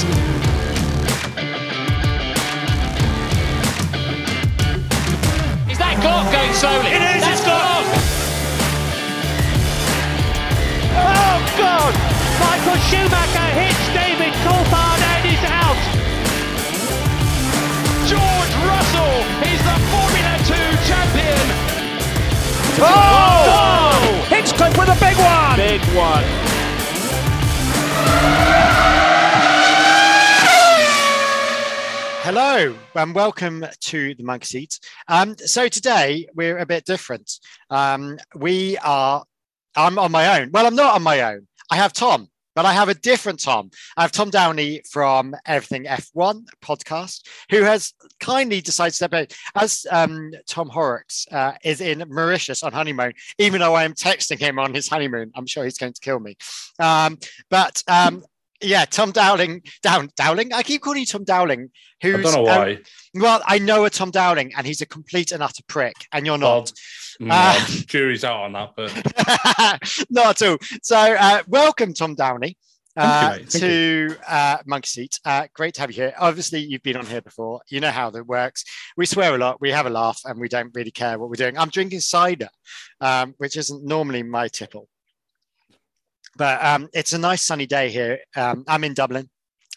Is that Glock going slowly? It is, That's it's Glock! Oh, God! Michael Schumacher hits David Coulthard and is out! George Russell is the Formula 2 champion! Oh! oh! Hitchcock with a big one! Big one. Hello and welcome to the Monkey Seat. Um, so today we're a bit different. Um, we are, I'm on my own. Well, I'm not on my own. I have Tom, but I have a different Tom. I have Tom Downey from Everything F1 podcast, who has kindly decided to step in as um, Tom Horrocks uh, is in Mauritius on honeymoon, even though I am texting him on his honeymoon. I'm sure he's going to kill me. Um, but um, yeah, Tom Dowling, Down, Dowling. I keep calling you Tom Dowling. Who's, I don't know um, why. well, I know a Tom Dowling, and he's a complete and utter prick, and you're not. Mm, Uh, jury's out on that, but not at all. So, uh, welcome, Tom Downey, uh, you, to uh, Monkey Seat. Uh, great to have you here. Obviously, you've been on here before. You know how that works. We swear a lot, we have a laugh, and we don't really care what we're doing. I'm drinking cider, um, which isn't normally my tipple. But um, it's a nice sunny day here. Um, I'm in Dublin.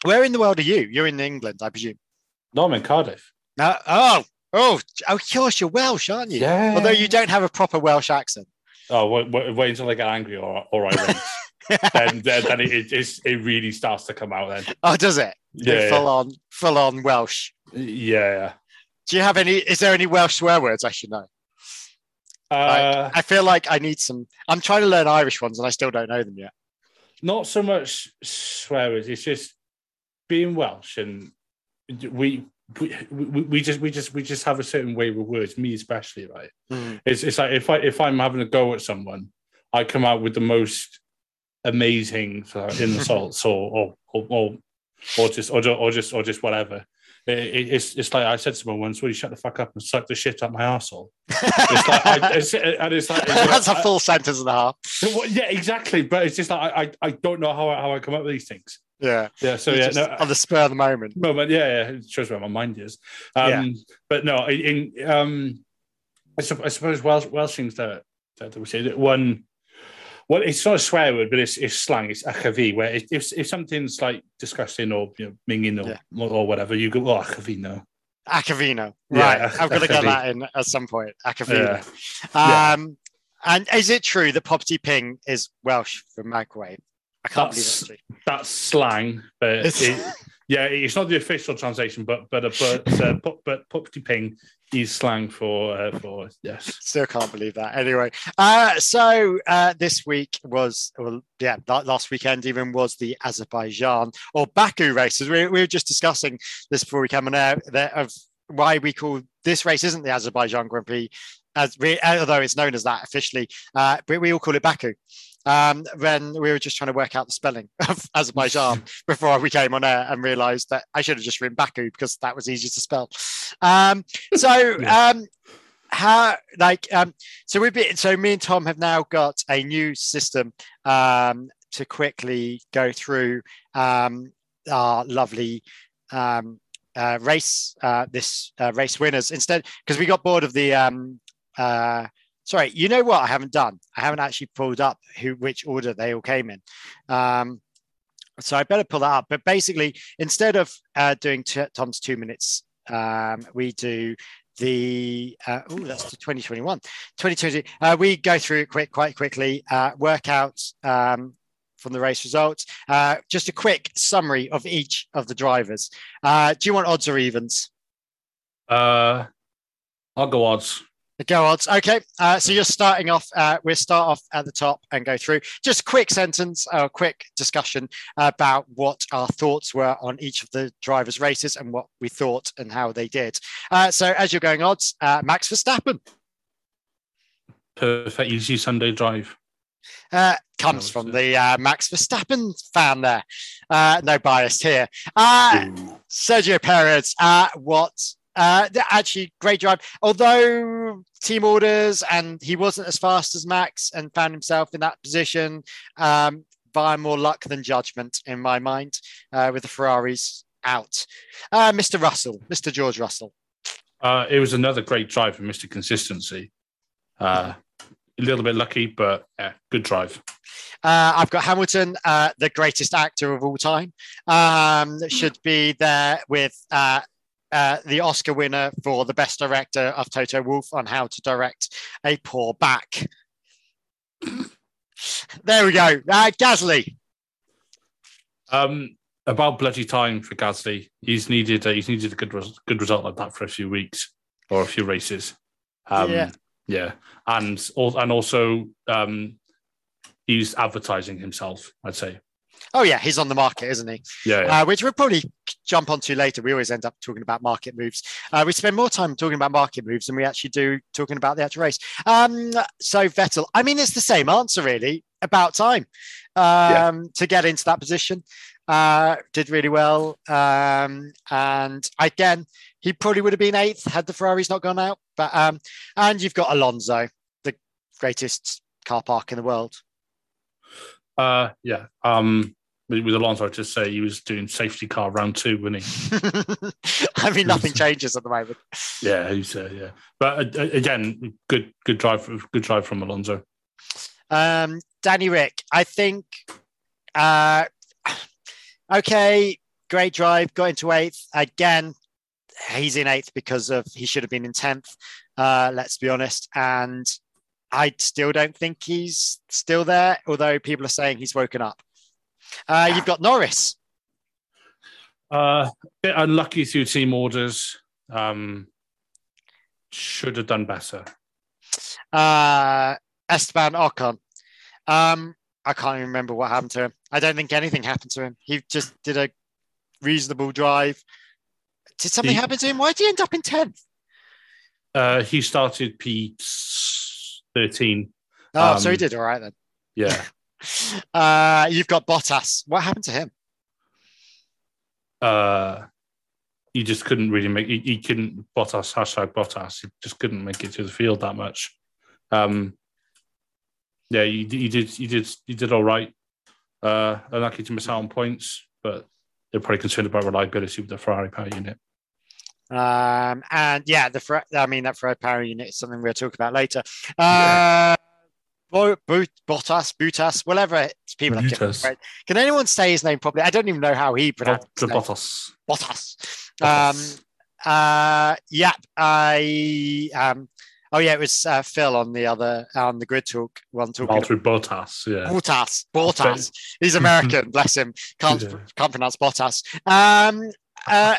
Where in the world are you? You're in England, I presume. no, I'm in Cardiff. No, oh, oh, oh, of course, you're Welsh, aren't you? Yeah. Although you don't have a proper Welsh accent. Oh, wait, wait, wait until I get angry or or I then then, then it, it, it really starts to come out. Then Oh, does it? yeah, Full on, full on Welsh. yeah. Do you have any? Is there any Welsh swear words I should know? Uh, I feel like I need some. I'm trying to learn Irish ones, and I still don't know them yet. not so much swear words. It's just being Welsh, and we. We, we, we just we just we just have a certain way with words. Me especially, right? It's it's like if I if I'm having a go at someone, I come out with the most amazing insults or or or, or, or just or, or just or just whatever. It, it- it's it's like I said to someone once, "Will you shut the fuck up and suck the shit out my asshole?" It's like I, it's, and it's like That's a full sentence and a half. well, yeah, exactly. But it's just like I, I, don't know how I, how I come up with these things. Yeah. Yeah. So You yeah, no, on the spur of the moment. moment. Yeah, yeah. It shows where my mind is. Um, But no, in, in um, I suppose Welsh Welsh things that that we say that one. Well, it's not a swear word, but it's, it's slang. It's achavi, where if, if if something's like disgusting or you know, minging or, Yeah. or whatever, you go, oh, achavi, no. Acavino. Yeah, Right. I'm going to get that in at some point. Acavino. Yeah. Um, and is it true that Popty Ping is Welsh for microwave? I can't That's- believe that's. That's slang, but It's- it, yeah, it's not the official translation, but but but uh, pu- but popty ping is slang for uh, for yes. Still can't believe that. Anyway, uh, so uh, this week was, well, yeah, last weekend even was the Azerbaijan or Baku races. We, we were just discussing this before we came on air that of why we call this race isn't the Azerbaijan Grand Prix, as we, although it's known as that officially, uh, but we all call it Baku. Um, when we were just trying to work out the spelling of Azerbaijan before we came on air and realized that I should have just written Baku because that was easier to spell. Um, so, um, how like um so we've been so me and tom have now got a new system um to quickly go through um our lovely um uh race uh this uh, race winners instead because we got bored of the um uh sorry you know what i haven't done? I haven't actually pulled up who which order they all came in. Um so i better pull that up. But basically instead of uh doing t- tom's two minutes um we do the uh, oh that's the 2021 2020 uh, we go through it quick quite quickly uh, work out um, from the race results. Uh, just a quick summary of each of the drivers. Uh, do you want odds or evens? Uh, I'll go odds. Go odds. Okay. Uh, so you're starting off. Uh, we'll start off at the top and go through. Just a quick sentence, a quick discussion about what our thoughts were on each of the drivers' races and what we thought and how they did. Uh, so as you're going odds, uh, Max Verstappen Perfect, easy Sunday drive. uh, comes from the uh, Max Verstappen fan there. Uh, no bias here. Uh, Sergio Perez, uh, what? Uh, actually, great drive. Although team orders and he wasn't as fast as Max and found himself in that position um, by more luck than judgment, in my mind, uh, with the Ferraris out. Uh, Mr. Russell, Mr. George Russell. Uh, it was another great drive for Mr. Consistency. Uh, a little bit lucky, but yeah, good drive. Uh, I've got Hamilton, uh, the greatest actor of all time, um, should be there with uh, uh, the Oscar winner for the best director of Toto Wolff on how to direct a poor back. there we go. Uh, Gasly. Um, about bloody time for Gasly. He's needed a, he's needed a good res- good result like that for a few weeks or a few races. Um, Yeah. yeah, and and also um, he's advertising himself. I'd say. Oh, yeah, he's on the market, isn't he? Yeah, yeah. uh, which we'll probably jump onto later. We always end up talking about market moves. Uh, we spend more time talking about market moves than we actually do talking about the actual race. Um, so Vettel, I mean, it's the same answer really. About time um, to get into that position. Uh, did really well, um, and again, he probably would have been eighth had the Ferraris not gone out. But um, and you've got Alonso, the greatest car park in the world. Uh, yeah. Um, with, Alonso, I'd just say he was doing safety car round two, wasn't he? I mean, nothing changes at the moment. Yeah, he's uh, yeah. But uh, again, good good drive, good drive from Alonso. Um, Danny Ric, I think, uh, okay, great drive, got into eighth. Again, he's in eighth because of he should have been in 10th, uh, let's be honest. And I still don't think he's still there, although people are saying he's woken up. Uh, you've got Norris. Uh, bit unlucky through team orders. Um, should have done better. Uh, Esteban Ocon. Um, I can't even remember what happened to him. I don't think anything happened to him. He just did a reasonable drive. Did something he, happen to him? Why did he end up in 10th? Uh, he started Pete's 13. Oh, um, so he did all right then. Yeah. uh, you've got Bottas. What happened to him? Uh, you just couldn't really make. He, he couldn't Bottas hashtag Bottas. He just couldn't make it to the field that much. Um, yeah, He you did. You did. You did all right. Uh, unlucky to miss out on points, but they're probably concerned about reliability with the Ferrari power unit. Um, and yeah, the I mean that Ferrari power unit is something we'll talk about later. Uh, Yeah. Bo- Bo- Bottas, Butas, whatever people right? Can anyone say his name properly? I don't even know how he pronounced name. Bottas. Bottas. Bottas. Um, uh, yeah, I. Um, oh yeah, it was uh, Phil on the other on the grid talk one talking. Valtteri Bottas. Yeah. Bottas, Bottas. He's American, bless him. Can't Yeah. can't pronounce Bottas. Um, uh,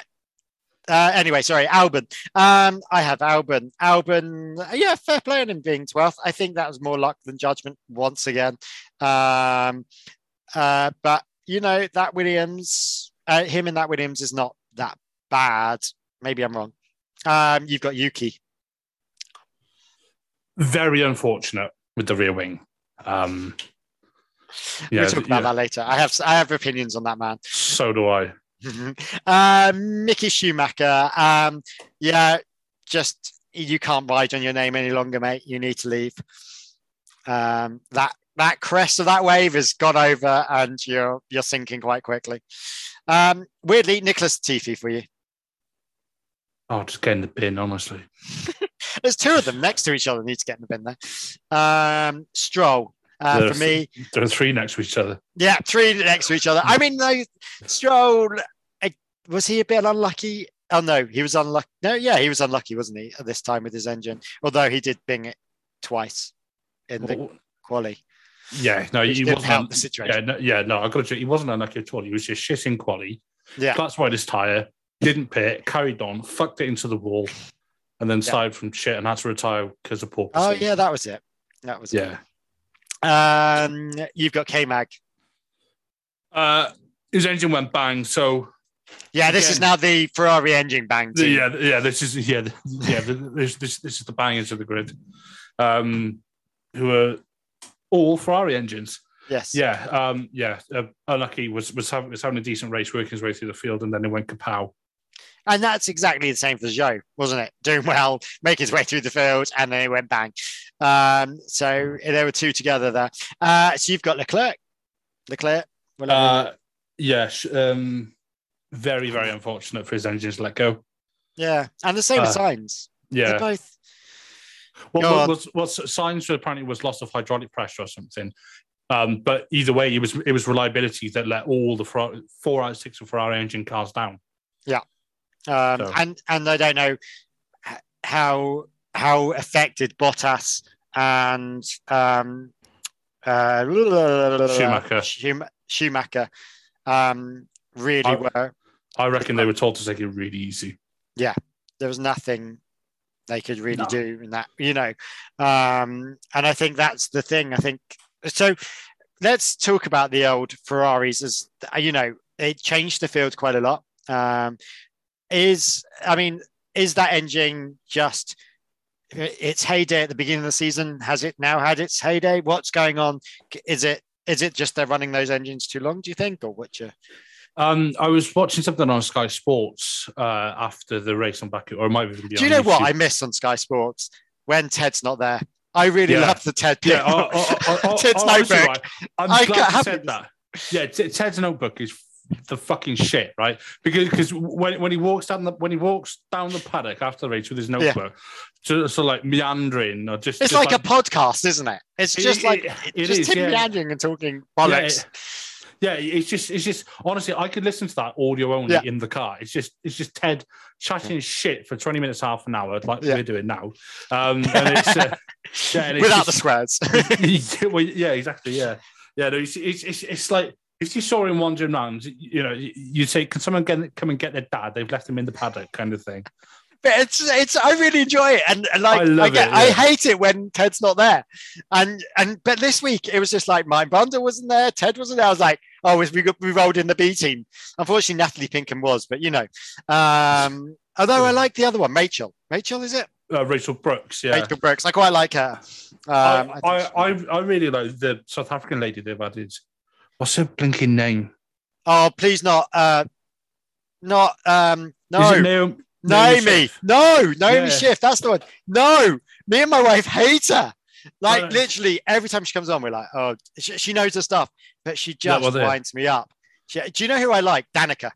uh, anyway, sorry, Albon. Um, I have Albon. Albon, uh, yeah, fair play on him being 12th. I think that was more luck than judgment once again. Um, uh, but you know that Williams, uh, him and that Williams is not that bad. Maybe I'm wrong. Um, you've got Yuki. Very unfortunate with the rear wing. Um, yeah, we'll talk about yeah. that later. I have I have opinions on that man. so do I. uh, Mickey Schumacher. Um, yeah, just you can't ride on your name any longer, mate. You need to leave. Um, that that crest of that wave has got over, and you're you're sinking quite quickly. Um, weirdly, Nicholas Latifi for you. Oh, just getting the bin, honestly. There's two of them next to each other. Need to get in the bin there. Um, Stroll. Uh, There for me, There are three next to each other. Yeah, three next to each other. I mean, though, Stroll, was he a bit unlucky? Oh, no, he was unlucky. No, yeah, he was unlucky, wasn't he, at this time with his engine? Although he did bing it twice in the quali. Yeah, no, he wasn't. help the situation. Yeah, no, yeah, no, I got to. He wasn't unlucky at all. He was just shitting quali. Yeah. That's why his tire didn't pit, carried on, fucked it into the wall, and then Yeah. started from shit and had to retire because of poor. Oh, yeah, that was it. That was yeah. it. Um, you've got K Mag. Uh, his engine went bang. So Yeah, this is now the Ferrari engine bang. the, yeah, yeah, this is yeah, the- yeah. This this this is the bangers of the grid, um, who are all Ferrari engines. Yes. Yeah, um, yeah. Uh, unlucky was was having, was having a decent race, working his way through the field, and then it went kapow. And that's exactly the same for Zhou, wasn't it? Doing well, make his way through the field, and then it went bang. Um, so there were two together there. Uh, so you've got Leclerc. Leclerc. Uh, yeah, um, very very unfortunate for his engines to let go. yeah. And the same uh, with Sainz. They're Yeah, both. what, go what was what Sainz apparently was loss of hydraulic pressure or something. Um, but either way, it was it was reliability that let all the four, four out of six of Ferrari engine cars down. Yeah, um, so. and and I don't know how how affected Bottas and um, uh, Schumacher Schumacher um, really I, were. I reckon they were told to take it really easy. Yeah, there was nothing they could really No. do in that, you know. Um, and I think that's the thing. I think so. Let's talk about the old Ferraris as you know, it changed the field quite a lot. Um, is I mean, is that engine just its heyday at the beginning of the season? Has it now had its heyday? What's going on? Is it is it just they're running those engines too long? Do you think, or what? You Um, I was watching something on Sky Sports uh, after the race on Baku, or it might even be. do you know what I miss on Sky Sports when Ted's not there? I really Yeah. love the Ted. Yeah, oh, oh, oh, Ted's notebook. right, I'm I glad you said that. Yeah, Ted's notebook is the fucking shit, right? Because because when, when he walks down the when he walks down the paddock after the race with his notebook, so, so like meandering or just It's just like, a podcast, isn't it? It's just it- like it it's just is, him yeah. meandering and talking Yeah, bollocks. Yeah, it's just it's just honestly, I could listen to that audio only Yeah. in the car. It's just it's just Ted chatting shit for twenty minutes, half an hour, like Yeah. we're doing now. Um, and it's uh, yeah, and it's without the just- squares. well, yeah, exactly. Yeah, yeah. No, it's, it's, it's, it's like if you saw him wandering around, you know, you- you'd say, "Can someone get, come and get their dad? They've left him in the paddock," kind of thing. but it's it's I really enjoy it, and, and like I I, get, it, I hate it when Ted's not there, and and but this week it was just like my bundle wasn't there, Ted wasn't there. I was like, oh, we we rolled in the B team. Unfortunately, Natalie Pinkham was, but you know, um, although I like the other one, Rachel. Rachel is it? Uh, Rachel Brookes, yeah. Rachel Brookes. I quite like her. Um, I, I, I, I really like the South African lady they've added. What's her blinking name? oh, please not. Uh, not um, no. Naomi? Naomi. Schiff? No, Naomi Yeah. Schiff. That's the one. No, me and my wife hate her. Like Right. literally every time she comes on, we're like, oh, she, she knows her stuff, but she Yeah, just well, winds me up. She, do you know who I like? Danica.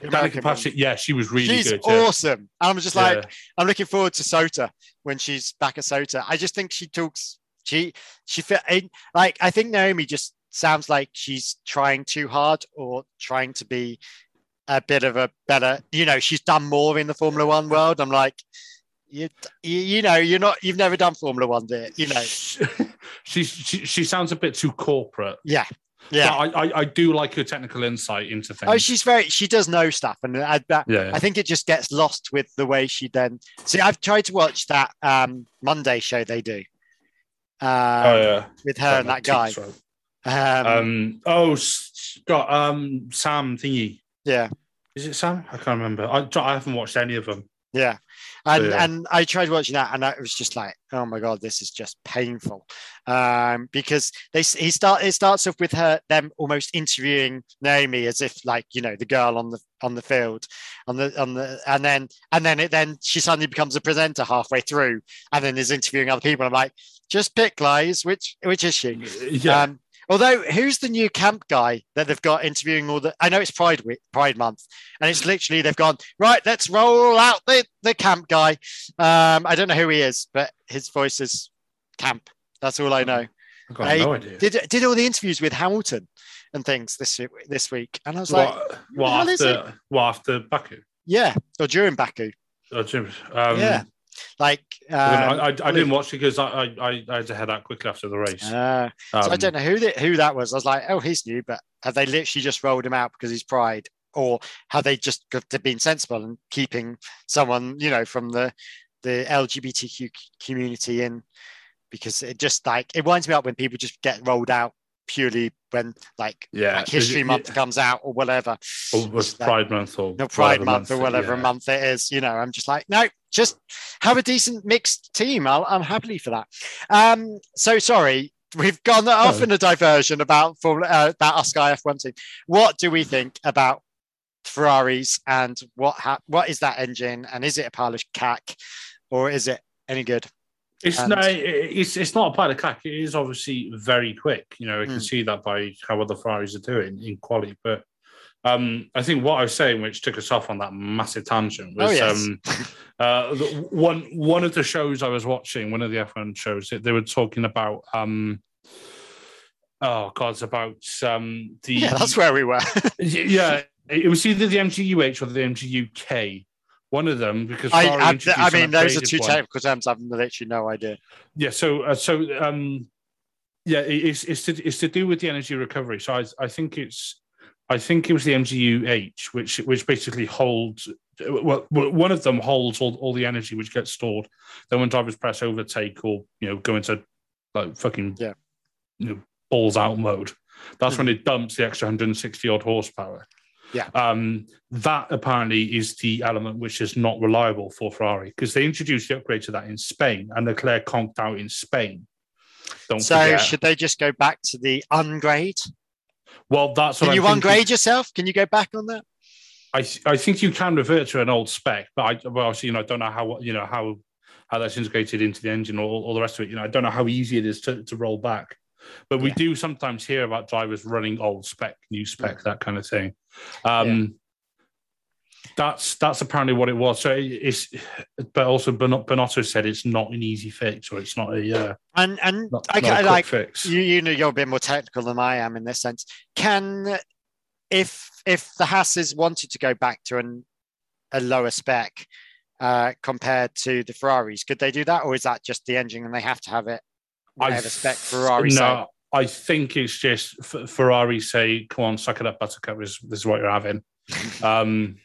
Danica Patrick, yeah, she was really She's good. yeah. awesome. And I'm just like, Yeah. I'm looking forward to COTA when she's back at COTA. I just think she talks. She she fit. Like I think Naomi just sounds like she's trying too hard or trying to be a bit of a better. You know, she's done more in the Formula One world. I'm like, you you, you know, you're not. You've never done Formula One, dear. You know. she, she she sounds a bit too corporate. Yeah. Yeah. But I, I, I do like her technical insight into things. Oh, she's very. She does know stuff, and I, that, yeah. I think it just gets lost with the way she then. See, I've tried to watch that um, Monday show they do. Um, oh yeah. with her and that guy. Um, Um. Oh, Scott. Um. Sam thingy. yeah, Is it Sam? I can't remember. I, I haven't watched any of them. yeah, and yeah. and I tried watching that, and I was just like, oh my god, this is just painful, um, because they he start it starts off with her them almost interviewing Naomi as if like you know the girl on the on the field, on the on the and then and then it then she suddenly becomes a presenter halfway through, and then is interviewing other people. I'm like, just pick guys, which which is she? Yeah. Um, although, who's the new camp guy that they've got interviewing all the? I know it's Pride Week, Pride Month, and it's literally they've gone right. Let's roll out the the camp guy. Um, I don't know who he is, but his voice is camp. That's all I know. I've got I no idea. Did did all the interviews with Hamilton and things this this week, and I was like, what, the what after what after Baku? yeah, or during Baku, Oh, Jim. Um, yeah, like. I, Um, I, I didn't watch it because I, I, I I had to head out quickly after the race. uh, Um, So I don't know who the, who that was. I was like, oh, he's new, but have they literally just rolled him out because he's pride, or have they just got to been sensible and keeping someone you know from the the LGBTQ community in? Because it just like it winds me up when people just get rolled out purely when like, yeah, like History it- Month it- comes out or whatever. or was like- Pride Month or no Pride whatever Month, or whatever yeah. month it is. You know, I'm just like, no, just have a decent mixed team. I'll, I'm happily for that. Um, so sorry, we've gone off No. in a diversion about for uh, about our Sky F1 team. What do we think about Ferraris and what ha- what is that engine and is it a pile of cack or is it any good? It's And- no, it's it's not a pile of cack. It is obviously very quick. You know, I can Mm. see that by how other Ferraris are doing in quality. But um, I think what I was saying, which took us off on that massive tangent, was Oh, yes. um, uh, one one of the shows I was watching, one of the F1 shows, they were talking about um, oh god, it's about um the Yeah, that's where we were. yeah. It was either the MGUH or the MGUK. One of them because I, I, I mean, those are two one. technical terms. I've literally no idea. Yeah, so uh, so um, yeah, it- it's it's to it's to do with the energy recovery. So I I think it's I think it was the MGUH, which which basically holds well, one of them holds all, all the energy which gets stored. Then when drivers press overtake or you know go into like fucking Yeah. you know, balls out mode, that's when it dumps the extra 160 odd horsepower. Yeah. Um, that apparently is the element which is not reliable for Ferrari because they introduced the upgrade to that in Spain and Leclerc conked out in Spain. Don't So forget. should they just go back to the ungrade? well, that's what Can I'm you thinking. ungrade yourself? Can you go back on that? I I think you can revert to an old spec, but I well, obviously, you know, I don't know how you know how how that's integrated into the engine or all the rest of it. You know, I don't know how easy it is to, to roll back. But we Yeah. do sometimes hear about drivers running old spec, new spec, that kind of thing. Um, That's that's apparently what it was. So it- it's, but also Bon- Binotto said it's not an easy fix, or it's not a uh, And and not, I, not I like fix. you. You know, you're a bit more technical than I am in this sense. Can if if the Hasses wanted to go back to an a lower spec uh, compared to the Ferraris, could they do that, or is that just the engine and they have to have it whatever spec Ferrari say? No, I think it's just Ferrari say, "Come on, suck it up, Buttercup. This, this is what you're having." um,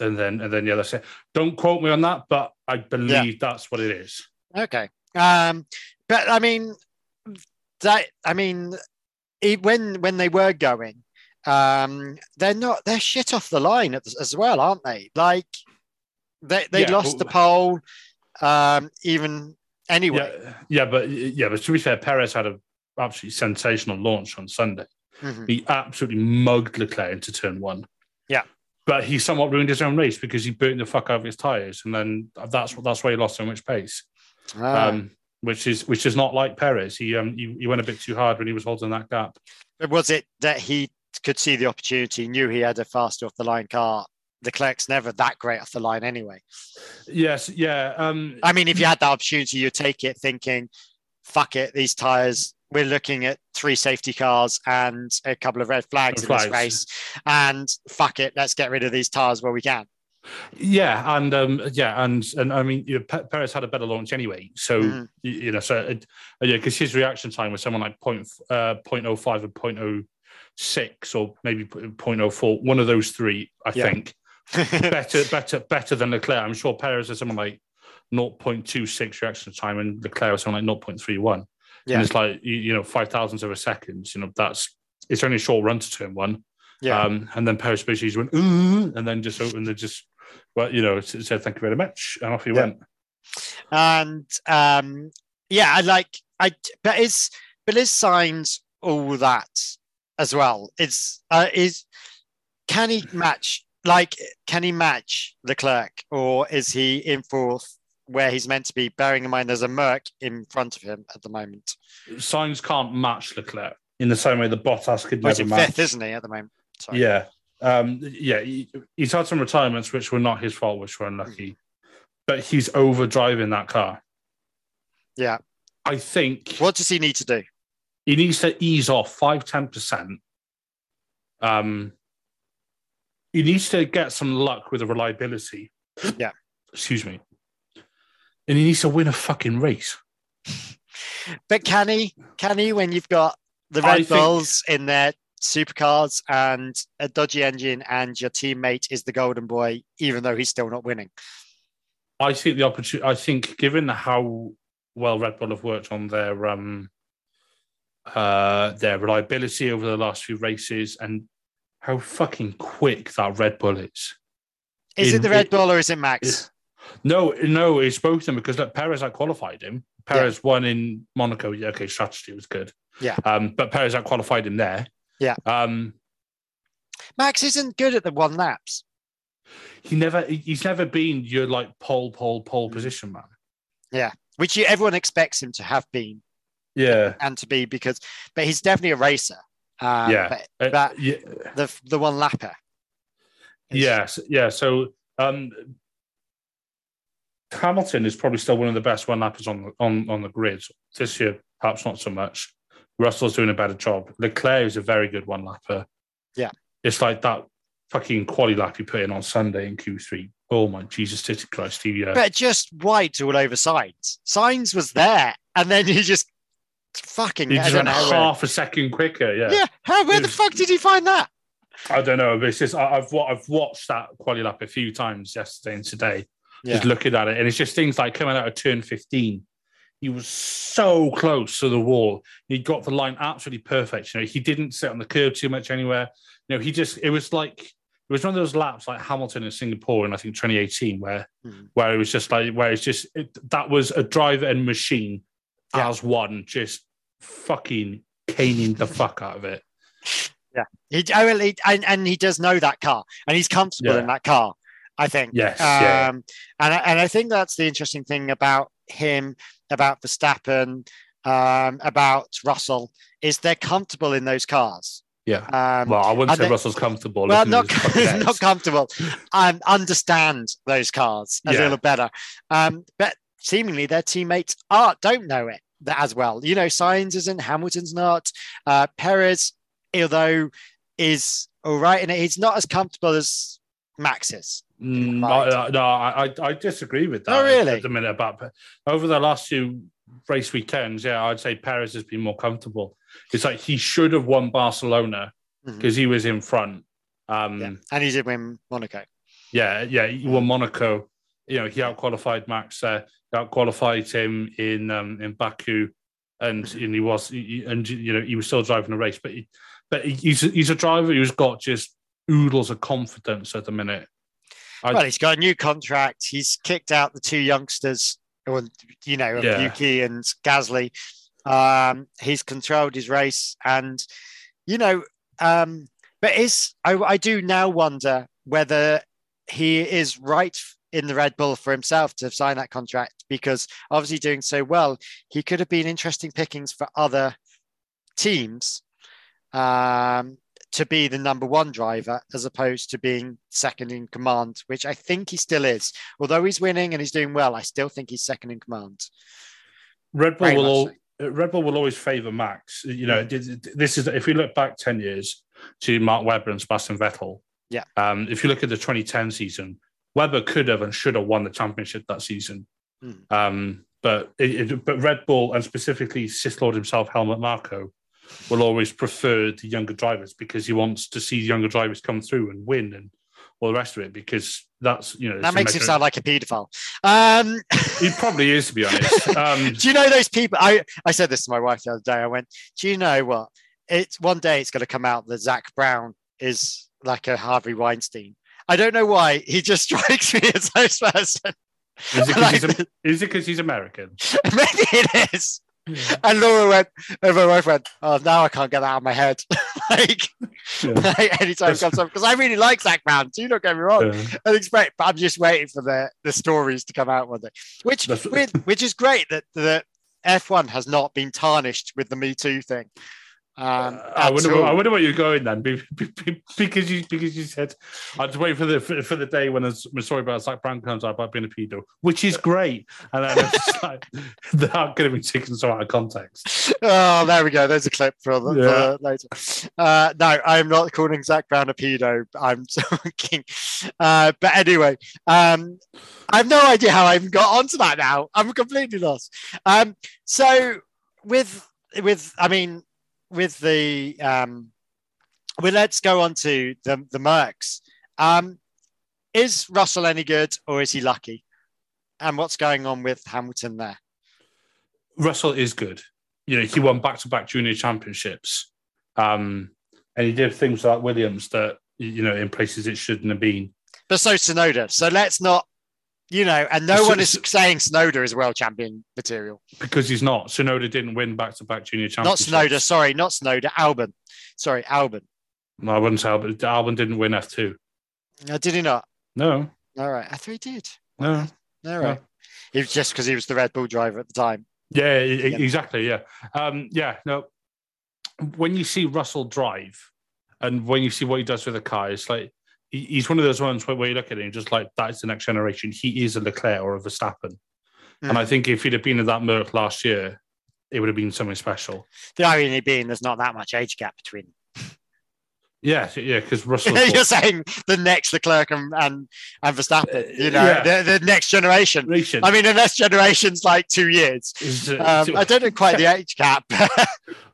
and then and then yeah, that's it. Don't quote me on that, but I believe that's what it is. Okay. Um, but I mean, that I mean, it, when when they were going, um, they're not they're shit off the line as well, aren't they? Like they they Yeah, lost the pole. Um, even anyway. Yeah, yeah, but yeah, but to be fair, Perez had a absolutely sensational launch on Sunday. Mhm. He absolutely mugged Leclerc into turn one. Yeah. But he somewhat ruined his own race because he burnt the fuck out of his tires, and then that's what that's why he lost so much pace. Ah. um, which is which is not like Perez. He um he, he went a bit too hard when he was holding that gap. But was it that he could see the opportunity, knew he had a faster off the line car? Leclerc's never that great off the line anyway. Yes, yeah. Um, I mean, if you had that opportunity, you'd take it thinking, fuck it, these tires, we're looking at three safety cars and a couple of red flags in this race. And fuck it, let's get rid of these tires where we can. yeah, and um, yeah, and and I mean, you know, Pe- Perez had a better launch anyway. So Mhm. you, you know, so it, yeah, because his reaction time was someone like point uh, 0.05 and 0.06 or maybe 0.04, one of those three, I Yeah. think. better, better, better than Leclerc. I'm sure Perez is someone like 0.26 reaction time, and Leclerc is something like 0.31. Yeah. And it's like you, you know, five thousandths of a second. You know, that's it's only a short run to turn one. yeah. Um, and then Perez basically went, "Ooh," and then just opened, and just, well, you know, said thank you very much, and off he Yeah. went. and um, yeah, I like I but is but is Sainz all that as well. Is uh, is can he match like can he match Leclerc or is he in fourth where he's meant to be? Bearing in mind there's a Merc in front of him at the moment. Sainz can't match Leclerc in the same way the Bottas could never match. fifth, isn't he, at the moment? Sorry. Yeah, um, yeah. He, he's had some retirements which were not his fault, which were unlucky, but he's over driving that car. Yeah. I think What does he need to do? he needs to ease off five ten percent. Um, he needs to get some luck with the reliability. Yeah. Excuse me. And he needs to win a fucking race. But can he? Can he when you've got the I Red think- Bulls in their supercars and a dodgy engine, and your teammate is the golden boy, even though he's still not winning? I think the opportunity. I think given how well Red Bull have worked on their um uh their reliability over the last few races and how fucking quick that Red Bull is. Is In- it the Red it- Bull or is it Max? No, no, it's both of them because look, Perez out qualified him. Perez won in Monaco. Yeah, okay, strategy was good. Yeah. Um, but Perez out qualified him there. Yeah. Um, Max isn't good at the one laps. he never he's never been your like pole, pole, Mm. pole position man. Yeah. Which you, everyone expects him to have been Yeah. and to be because, but he's definitely a racer. Um, Yeah. But Uh, yeah. the the one lapper. Yes, yeah. So um, Hamilton is probably still one of the best one lappers on the on on the grid this year. Perhaps not so much. Russell's doing a better job. Leclerc is a very good one lapper. Yeah. It's like that fucking quali lap he put in on Sunday in Q3. Oh my Jesus, titty Christ, he, uh, But just white all over Sainz. Sainz was there, and then he just fucking. he just went half a second quicker. Yeah. Yeah, how, where the fuck did he find that? I don't know, but it's just I, I've I've watched that quali lap a few times yesterday and today, just looking at it, and it's just things like coming out of turn fifteen. He was so close to the wall. He got the line absolutely perfect. You know, he didn't sit on the curb too much anywhere. You know, he just it was like it was one of those laps like Hamilton in Singapore in I think 2018, where Mhm. where it was just like where it's just it, that was a driver and machine Yeah. as one, just fucking caning the fuck out of it. He, oh, well, he and, and he does know that car, and he's comfortable Yeah. in that car. I think. Yes, yeah. Um, and I- and I think that's the interesting thing about him, about Verstappen, um, about Russell, is they're comfortable in those cars. Yeah. Um, Well, I wouldn't say they- Russell's comfortable. well, not at his fucking heads. not comfortable. Um, understand those cars a Yeah. little better. Um, but seemingly their teammates are don't know it as well. You know, Sainz isn't, Hamilton's not, uh, Perez, although is all right, and he's not as comfortable as Max is. Mm, I- no, I, I- disagree with that. Oh, really? At the minute, about over the last few race weekends, yeah, I'd say Perez has been more comfortable. It's like he should have won Barcelona because he was in front. Um, Yeah. And he did win Monaco. yeah, yeah, he won Monaco. You know, he outqualified Max there, he qualified him in um, in Baku, and, Mm-hmm. and he was, he- and you know, he was still driving the race. But he, but he's a- he's a driver who's got just oodles of confidence at the minute. I- well, he's got a new contract. He's kicked out the two youngsters, or you know, Yeah. Yuki and Gasly. Um, he's controlled his race, and you know, um, but is I, I do now wonder whether he is right in the Red Bull for himself to sign that contract because obviously doing so well, he could have been interesting pickings for other teams um, to be the number one driver as opposed to being second in command, which I think he still is. Although he's winning and he's doing well, I still think he's second in command. Red Bull Very will all, uh, Red Bull will always favour Max. You know, this is if we look back ten years to Mark Webber and Sebastian Vettel. Yeah. Um, if you look at the 2010 season, Webber could have and should have won the championship that season. Hmm. Um, but it, it- but Red Bull and specifically Sith Lord himself, Helmut Marko, will always prefer the younger drivers because he wants to see the younger drivers come through and win and all the rest of it because that's you know That makes him sound like a paedophile. Um, he probably is to be honest. Um, do you know those people? I, I said this to my wife the other day. I went, Do you know what? It's one day it's going to come out that Zak Brown is like a Harvey Weinstein. I don't know why. He just strikes me as those person. Is it Like- because he's, it 'cause he's American? Maybe it is. And Laura went, and my wife went, Oh, now I can't get that out of my head. like, like, anytime it comes up, because I really like Zak Brown. Do not get me wrong. Yeah. I great, but I'm just waiting for the, the stories to come out one day, which That's- which, which is great that the F1 has not been tarnished with the Me Too thing. Um, I wonder. all. I wonder what you're going then, be- be- be- because you because you said I'd wait for the for, for the day when a story about Zak Brown comes out about being a pedo, which is great, and then it's just like they aren't going to be taken so out of context. Oh, there we go. There's a clip for, the, Yeah. for later. Uh, no, I'm not calling Zak Brown a pedo. I'm talking. Uh, but anyway, um, I have no idea how I even got onto that now. I'm completely lost. Um, so with with I mean with the um, well, let's go on to the the Mercs. Um, is Russell any good or is he lucky? And what's going on with Hamilton there? Russell is good. You know, he won back to back junior championships, um, and he did things like Williams that you know in places it shouldn't have been. but so Tsunoda. So let's not, you know, and no So- one is saying Tsunoda is world champion material. Because he's not. Tsunoda didn't win back to back junior championships. Not. Tsunoda, sorry, not Tsunoda, Albon. Sorry, Albon. No, I wouldn't say Albon. Albon didn't win F2. No, did he not? No, All right, I thought he did. no. All right. It was just because he was the Red Bull driver at the time. Yeah, e- exactly. Yeah. Um, yeah. No, when you see Russell drive and when you see what he does with the car, it's like he's one of those ones where, where you look at it and just like, that's the next generation. He is a Leclerc or a Verstappen. And hmm. I think if he'd have been in that Merc last year, it would have been something special. The irony being there's not that much age gap between. Yeah, yeah, because Russell. You're saying the next Leclerc and and, and Verstappen, you know, Yeah. the, the next generation. Generation. I mean, the next generation's like two years. Uh, Um, I don't know quite the age gap.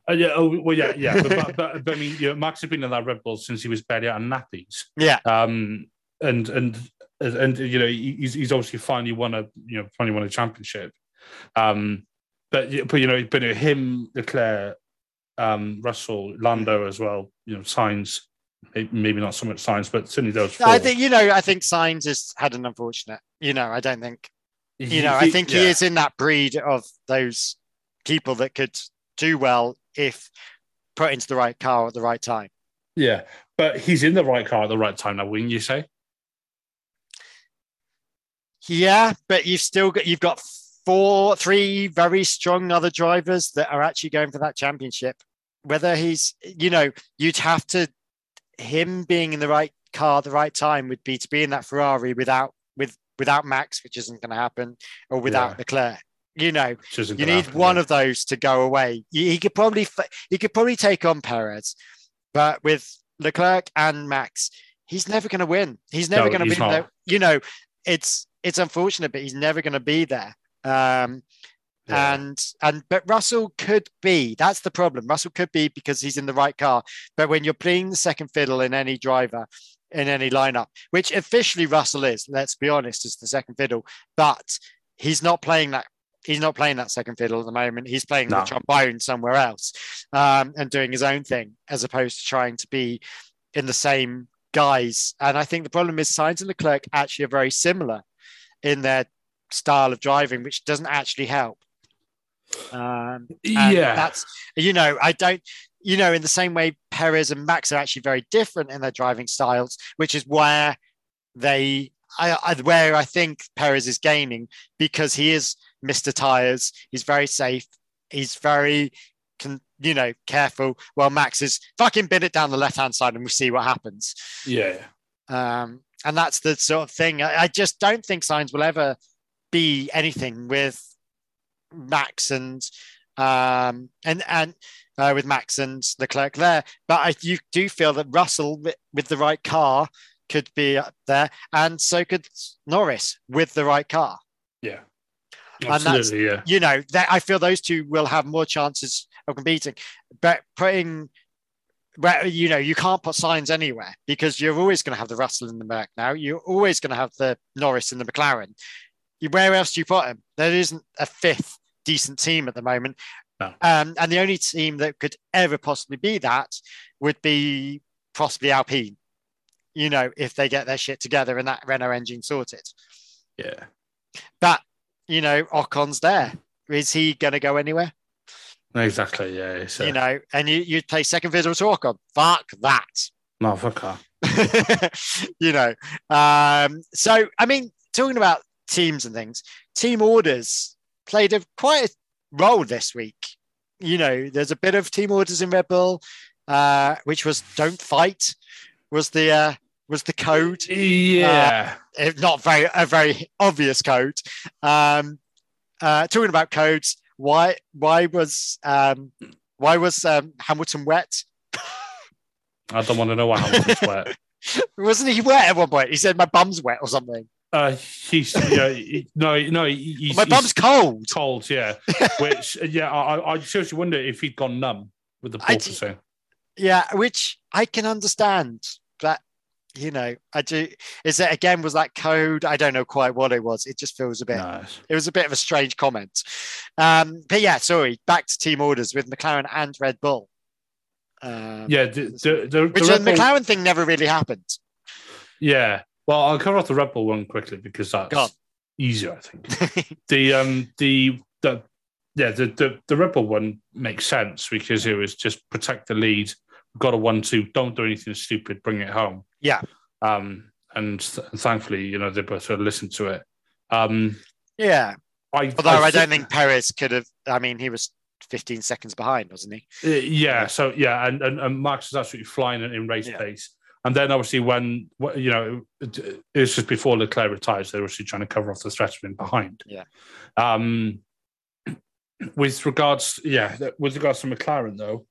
Uh, yeah, oh, well, yeah, yeah. But, but, but, but I mean, you know, Max has been in that Red Bull since he was barely out of nappies. yeah, Um, and and and you know, he's he's obviously finally won a you know finally won a championship. Um, but but you know, but him, Leclerc, um, Russell, Lando as well. You know, Sainz maybe not so much Sainz, but certainly those. Four. I think you know. I think Sainz has had an unfortunate. You know, I don't think you know. I think he yeah. is in that breed of those people that could do well if put into the right car at the right time. Yeah, but he's in the right car at the right time now. Wouldn't you say? Yeah, but you've still got you've got four, three very strong other drivers that are actually going for that championship. Whether he's, you know, you'd have to him being in the right car at the right time would be to be in that Ferrari without with without Max, which isn't going to happen, or without Yeah. Leclerc. You know, you need happen, one yeah. of those to go away. He could probably he could probably take on Perez, but with Leclerc and Max, he's never going to win. He's never No, going to be there. You know, it's it's unfortunate, but he's never going to be there. Um, Yeah. and and but Russell could be. That's the problem. Russell could be because he's in the right car. But when you're playing the second fiddle in any driver in any lineup, which officially Russell is, let's be honest, is the second fiddle. But he's not playing that. He's not playing that second fiddle at the moment. He's playing No. the trombone somewhere else um, and doing his own thing, as opposed to trying to be in the same guise. And I think the problem is Sainz and Leclerc actually are very similar in their style of driving, which doesn't actually help. Um, yeah, that's you know I don't you know in the same way Perez and Max are actually very different in their driving styles, which is where they I, I where I think Perez is gaining because he is Mr. Tires. He's very safe. He's very can you know careful. Well, Max is fucking bin it down the left hand side and we see what happens. yeah. Um, and that's the sort of thing. I, I just don't think Sainz will ever be anything with Max and um, and and uh, with Max and Leclerc there. But I you do feel that Russell with, with the right car could be up there, and so could Norris with the right car. Yeah. And that's- Absolutely, yeah. You know, that I feel those two will have more chances of competing. But putting where you know you can't put Sainz anywhere because you're always going to have the Russell in the back now. You're always going to have the Norris in the McLaren. Where else do you put him? There isn't a fifth decent team at the moment. No. Um, and the only team that could ever possibly be that would be possibly Alpine. You know, if they get their shit together and that Renault engine sorted. Yeah. But you know, Ocon's there. Is he going to go anywhere? Exactly, yeah. You know, and you you play second fiddle to Ocon. Fuck that. no, fuck her. you know. Um, so I mean, talking about teams and things, team orders played a quite a role this week. You know, there's a bit of team orders in Red Bull, uh, which was "Don't fight," was the uh, was the code. Yeah. If not very a very obvious code. Um, uh, talking about codes, why why was um, why was um, Hamilton wet? I don't want to know why Hamilton's wet. Wasn't he wet at one point? He said my bum's wet or something. Uh, he's yeah, he, no, no, he- my bum's cold. cold, yeah. Which, yeah, I, I- seriously wonder if he'd gone numb with the porpoising. Yeah, which I can understand. But you know, I do. Is it again? Was that code? I don't know quite what it was. It just feels a bit. No. It was a bit of a strange comment. Um, but yeah, sorry. Back to team orders with McLaren and Red Bull. Um, Yeah, the, the, the, Which the Red Bull- McLaren thing never really happened. Yeah. Well, I'll cover off the Red Bull one quickly because that's easier, I think. the um the the yeah the, the the Red Bull one makes sense because it was just protect the lead, got a one two, don't do anything stupid, bring it home. Yeah. Um and th- thankfully, you know, they both sort of listened to it. Um yeah. I Although I, thi- don't think Perez could have. I mean, he was 15 seconds behind, wasn't he? Uh, yeah, so yeah, and, and, and Max was absolutely flying in, in race Yeah. pace. And then obviously when you know it, it was just before Leclerc retires, they were obviously trying to cover off the threat of behind. Yeah. Um, with regards, yeah, with regards to McLaren though,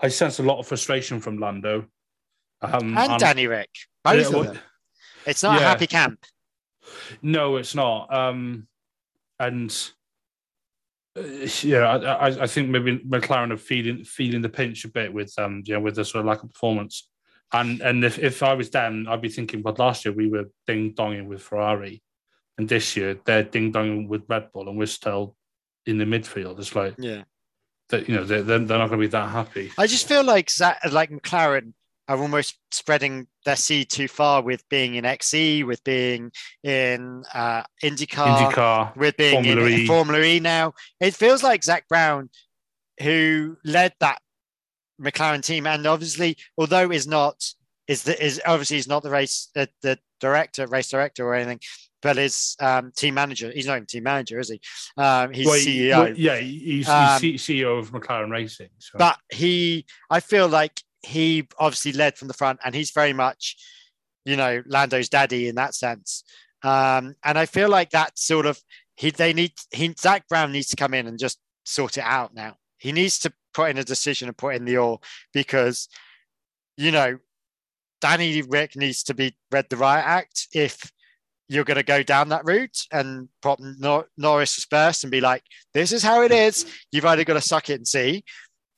I sense a lot of frustration from Lando um, and, and Danny Ric. Both yeah, of them. It's not yeah. a happy camp. No, it's not. Um, and uh, yeah, I, I, think maybe McLaren are feeling feeling the pinch a bit with um, you know, with the sort of lack of performance. And and if, if I was them, I'd be thinking, but last year we were ding donging with Ferrari, and this year they're ding donging with Red Bull, and we're still in the midfield. It's like yeah, that you know they're, they're not going to be that happy. I just feel like like McLaren are almost spreading their seed too far with being in XE, with being in uh, IndyCar, IndyCar, with being Formula in, e. in Formula E now. It feels like Zak Brown, who led that McLaren team, and obviously, although is not is the, is obviously he's not the race the, the director, race director or anything, but is um, team manager. He's not even team manager, is he? Um, he's well, CEO. Well, yeah, he's, um, he's, CEO of McLaren Racing. So. But he, I feel like he obviously led from the front and he's very much, you know, Lando's daddy in that sense. Um, and I feel like that sort of he they need he Zak Brown needs to come in and just sort it out now. He needs to put in a decision and put in the oar because, you know, Danny Ric needs to be read the riot act if you're going to go down that route and pop Nor- Norris first and be like, this is how it is. You've either got to suck it and see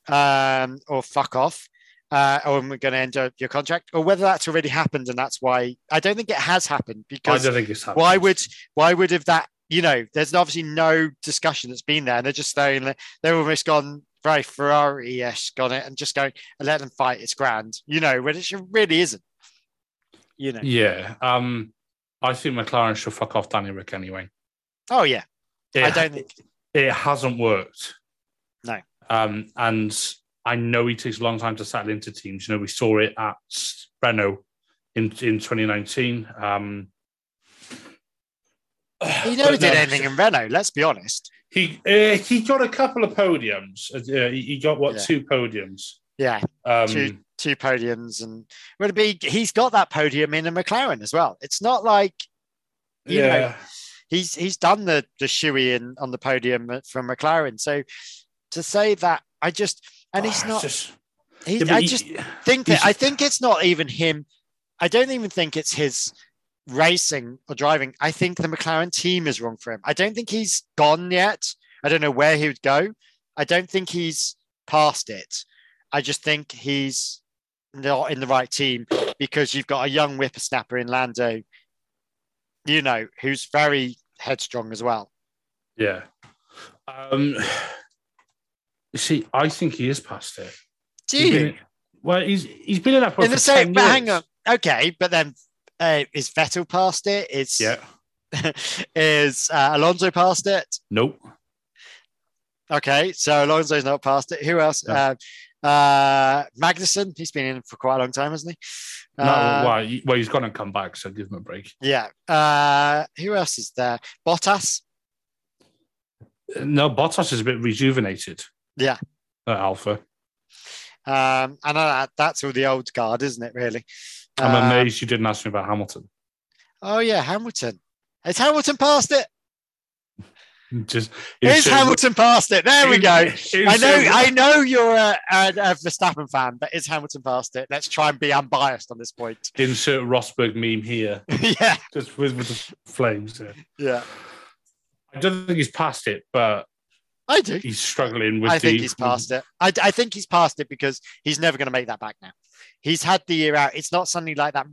um, or fuck off uh, or we're going to end up your contract, or whether that's already happened and that's why I don't think it has happened because I don't think it's happened. Why would why would have that? You know, there's obviously no discussion that's been there, and they're just saying they're almost gone very Ferrari-esque on it and just going and let them fight. It's grand, you know, when it really isn't. You know. Yeah. Um, I think McLaren should fuck off Danny Ric anyway. Oh yeah. It, I don't think it hasn't worked. No. Um, and I know he takes a long time to settle into teams. You know, we saw it at Renault in in 2019. Um, he never did no, anything in Renault. Let's be honest. He uh, he got a couple of podiums. Uh, he got what yeah. two podiums? Yeah, um, two two podiums, and would it be? He's got that podium in a McLaren as well. It's not like you yeah. know he's he's done the the shoey in on the podium from McLaren. So to say that, I just and he's oh, not. Just, he, yeah, I just think that I think it's not even him. I don't even think it's his racing or driving. I think the McLaren team is wrong for him. I don't think he's gone yet. I don't know where he would go. I don't think he's past it. I just think he's not in the right team because you've got a young whippersnapper in Lando, you know, who's very headstrong as well. Yeah. Um, you see, I think he is past it. Do you? Been, well, he's he's been in that in the same. But hang on, okay, but then uh, is Vettel past it? Is yeah. is uh, Alonso past it? Nope. Okay, so Alonso's not past it. Who else? No. Uh, uh, Magnussen, he's been in for quite a long time, hasn't he? No, uh, well, well, he's going to come back, so give him a break. Yeah. Uh, who else is there? Bottas. No, Bottas is a bit rejuvenated. Yeah. At Alpha. Um, and uh, that's all the old guard, isn't it, really? I'm um, amazed you didn't ask me about Hamilton. Oh, yeah, Hamilton. Is Hamilton past it? Just is Hamilton past it? There we go. I know, I know you're a, a, a, Verstappen fan, but is Hamilton past it? Let's try and be unbiased on this point. Insert Rosberg meme here. yeah, just with, with the flames. Yeah. yeah, I don't think he's past it, but I do. He's struggling with. I the, think he's past it. I, I think he's past it because he's never going to make that back now. He's had the year out. It's not something like that.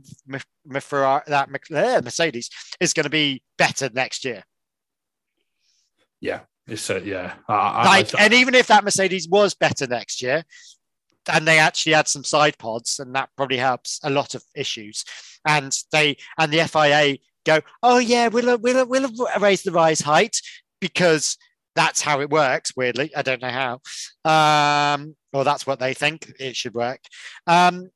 That Mercedes is going to be better next year. Yeah, it's uh, yeah. I, like, I, I, and even if that Mercedes was better next year, and they actually had some side pods, and that probably helps a lot of issues. And they and the FIA go, oh yeah, we'll we'll we'll raise the rise height because that's how it works. Weirdly, I don't know how, um, or that's what they think it should work. Um,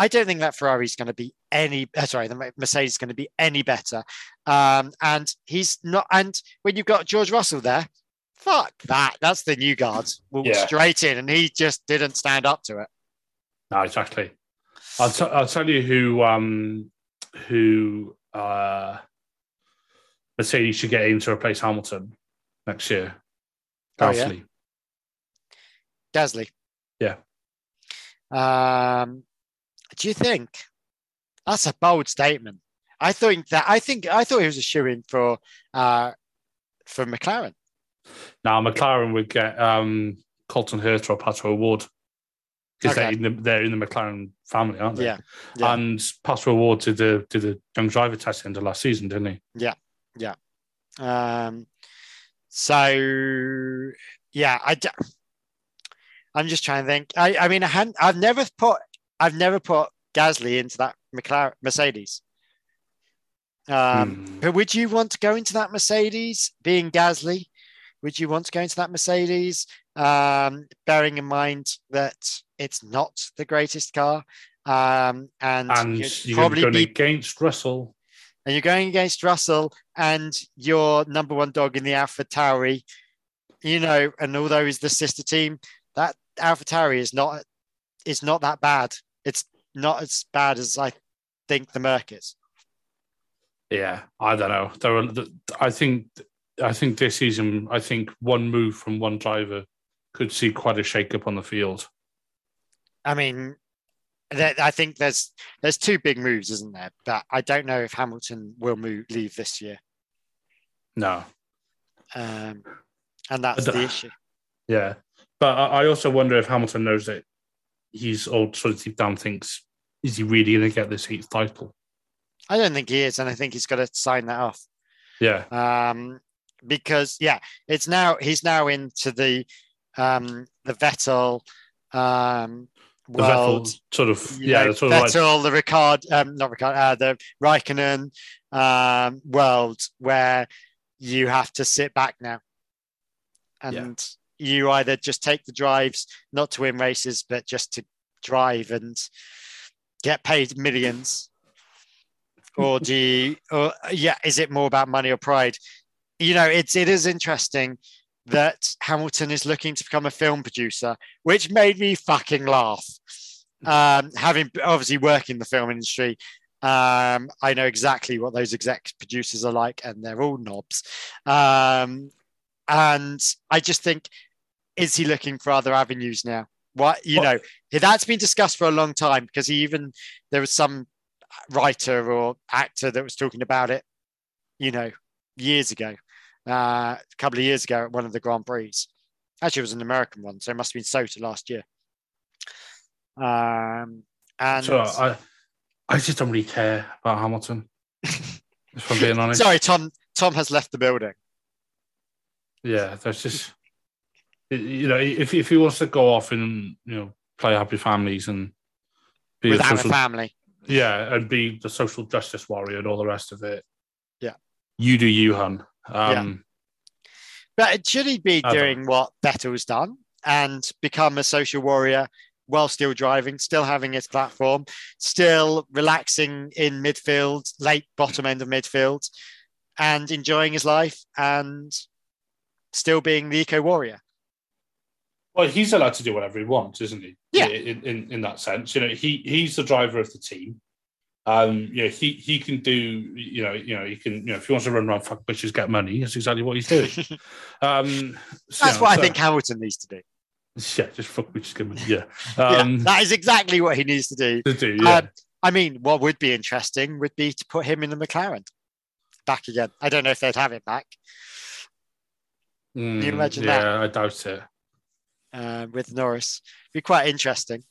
I don't think that Ferrari is going to be any. Uh, sorry, the Mercedes is going to be any better. Um, and he's not. And when you've got George Russell there, fuck that. That's the new guards. Walked yeah. straight in, and he just didn't stand up to it. No, exactly. I'll, t- I'll tell you who um, who uh, Mercedes should get in to replace Hamilton next year. Oh, yeah? Gasly. Gasly. Yeah. Um, do you think that's a bold statement? I think that I think I thought he was a shoe in for uh for McLaren. Now McLaren would get um, Colton Herta or Pato O'Ward because Okay. they're, in the, they're in the McLaren family, aren't they? Yeah, yeah. And Pato O'Ward did the did the young driver test end of last season, didn't he? Yeah. Yeah. Um, so yeah, I I'm just trying to think. I, I mean, I hadn't, I've never put I've never put Gasly into that McLaren Mercedes. Um, Hmm. But would you want to go into that Mercedes, being Gasly? Would you want to go into that Mercedes, um, bearing in mind that it's not the greatest car, um, and, And you're probably going be against Russell. and you're going against Russell and your number one dog in the Alpha Tauri, you know, and although he's the sister team, that Alpha Tauri is not is not that bad. Not as bad as I think the Merc is. Yeah, I don't know. There the- I think, I think this season, I think one move from one driver could see quite a shake-up on the field. I mean, I think there's there's two big moves, isn't there? But I don't know if Hamilton will move leave this year, No, um, and that's the issue. yeah, but I I also wonder if Hamilton knows that he's all sort of deep down thinks, is he really going to get this eighth title? I don't think he is, and I think he's got to sign that off. Yeah, um, because yeah, it's now he's now into the um, the Vettel um, the world. Vettel sort of, yeah, know, the sort of like, Vettel, the Ricard, um, not Ricard, uh, the Raikkonen um, world where you have to sit back now, and you either just take the drives, not to win races, but just to drive and get paid millions, or do you, or yeah, is it more about money or pride? You know, it's it is interesting that Hamilton is looking to become a film producer, which made me fucking laugh. Um, having obviously worked in the film industry, um, I know exactly what those exec producers are like, and they're all knobs. Um, and I just think, is he looking for other avenues now? What you Well- know, that's been discussed for a long time because he even there was some writer or actor that was talking about it, you know, years ago, uh, a couple of years ago at one of the Grand Prix. Actually, it was an American one, so it must have been COTA last year. Um, and so I, I just don't really care about Hamilton. if I'm being honest, sorry, Tom. Tom has left the building. yeah, that's just, you know, if if he wants to go off and you know play happy families and be a without a social, family. yeah, and be the social justice warrior and all the rest of it. Yeah. you do you, hun. Um, But should he be don't doing what Vettel's done and become a social warrior while still driving, still having his platform, still relaxing in midfield, late bottom end of midfield, and enjoying his life and still being the eco warrior? Well, he's allowed to do whatever he wants, isn't he? Yeah. In, in in that sense, you know, he he's the driver of the team. Um, you know, he he can do, you know, you know, he can, you know, if he wants to run around fuck bitches, get money, that's exactly what he's doing. um, so, That's what I think Hamilton needs to do. Yeah, just fuck bitches, get money. Yeah. Yeah, Um, that is exactly what he needs to do. to do, yeah. Um, I mean, what would be interesting would be to put him in the McLaren back again. I don't know if they'd have it back Mm, you imagine yeah, that? I doubt it. Uh, with Norris. Be quite interesting.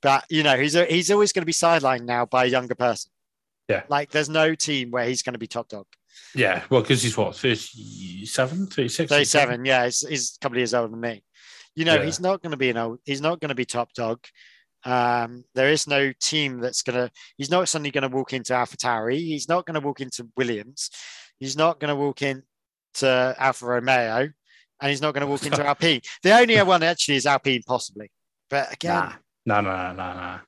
But you know, he's a, he's always going to be sidelined now by a younger person. Yeah. Like there's no team where he's going to be top dog. Yeah, well, because he's what, 37, 36? 37, yeah, he's, he's a couple of years older than me. You know, Yeah. he's not going to be an old, he's not going to be top dog. Um, there is no team that's going to, he's not suddenly going to walk into Alpha Tauri. He's not going to walk into Williams. He's not going to walk into Alfa Romeo and he's not going to walk into Alpine. The only one actually is Alpine, possibly. But again, Nah, no, no, no, no.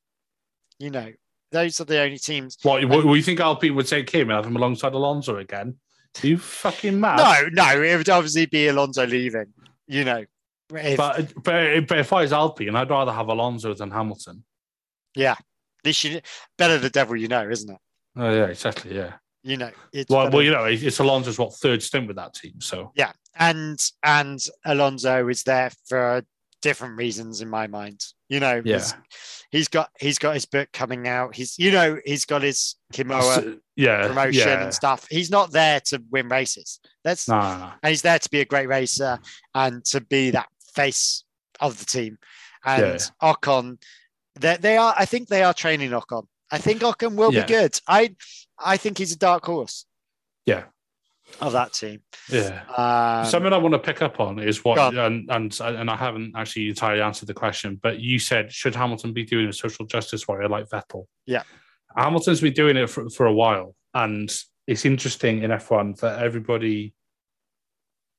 you know, those are the only teams. What, what, what you think Alpine would take him and have him alongside Alonso again? Are you fucking mad? No, no, it would obviously be Alonso leaving. You know, if, But, but, but if I was Alpine, I'd rather have Alonso than Hamilton. Yeah, this should better the devil you know, isn't it? Oh, yeah, exactly. Yeah. You know, it's Well, well, you know, it's Alonso's what third stint with that team. So yeah, and and Alonso is there for different reasons in my mind. You know, Yeah. he's- he's got he's got his book coming out. He's you know he's got his Kimoa yeah, promotion yeah. and stuff. He's not there to win races. That's No, no, no. and he's there to be a great racer and to be that face of the team. And Yeah. Ocon, they, they are. I think they are training Ocon. I think Ocon will Yeah. be good. I I think he's a dark horse Yeah, of that team. yeah. Um, Something I want to pick up on is what, on. and, and and I haven't actually entirely answered the question, but you said should Hamilton be doing a social justice warrior like Vettel? Yeah. Hamilton's been doing it for, for a while, and it's interesting in F1 that everybody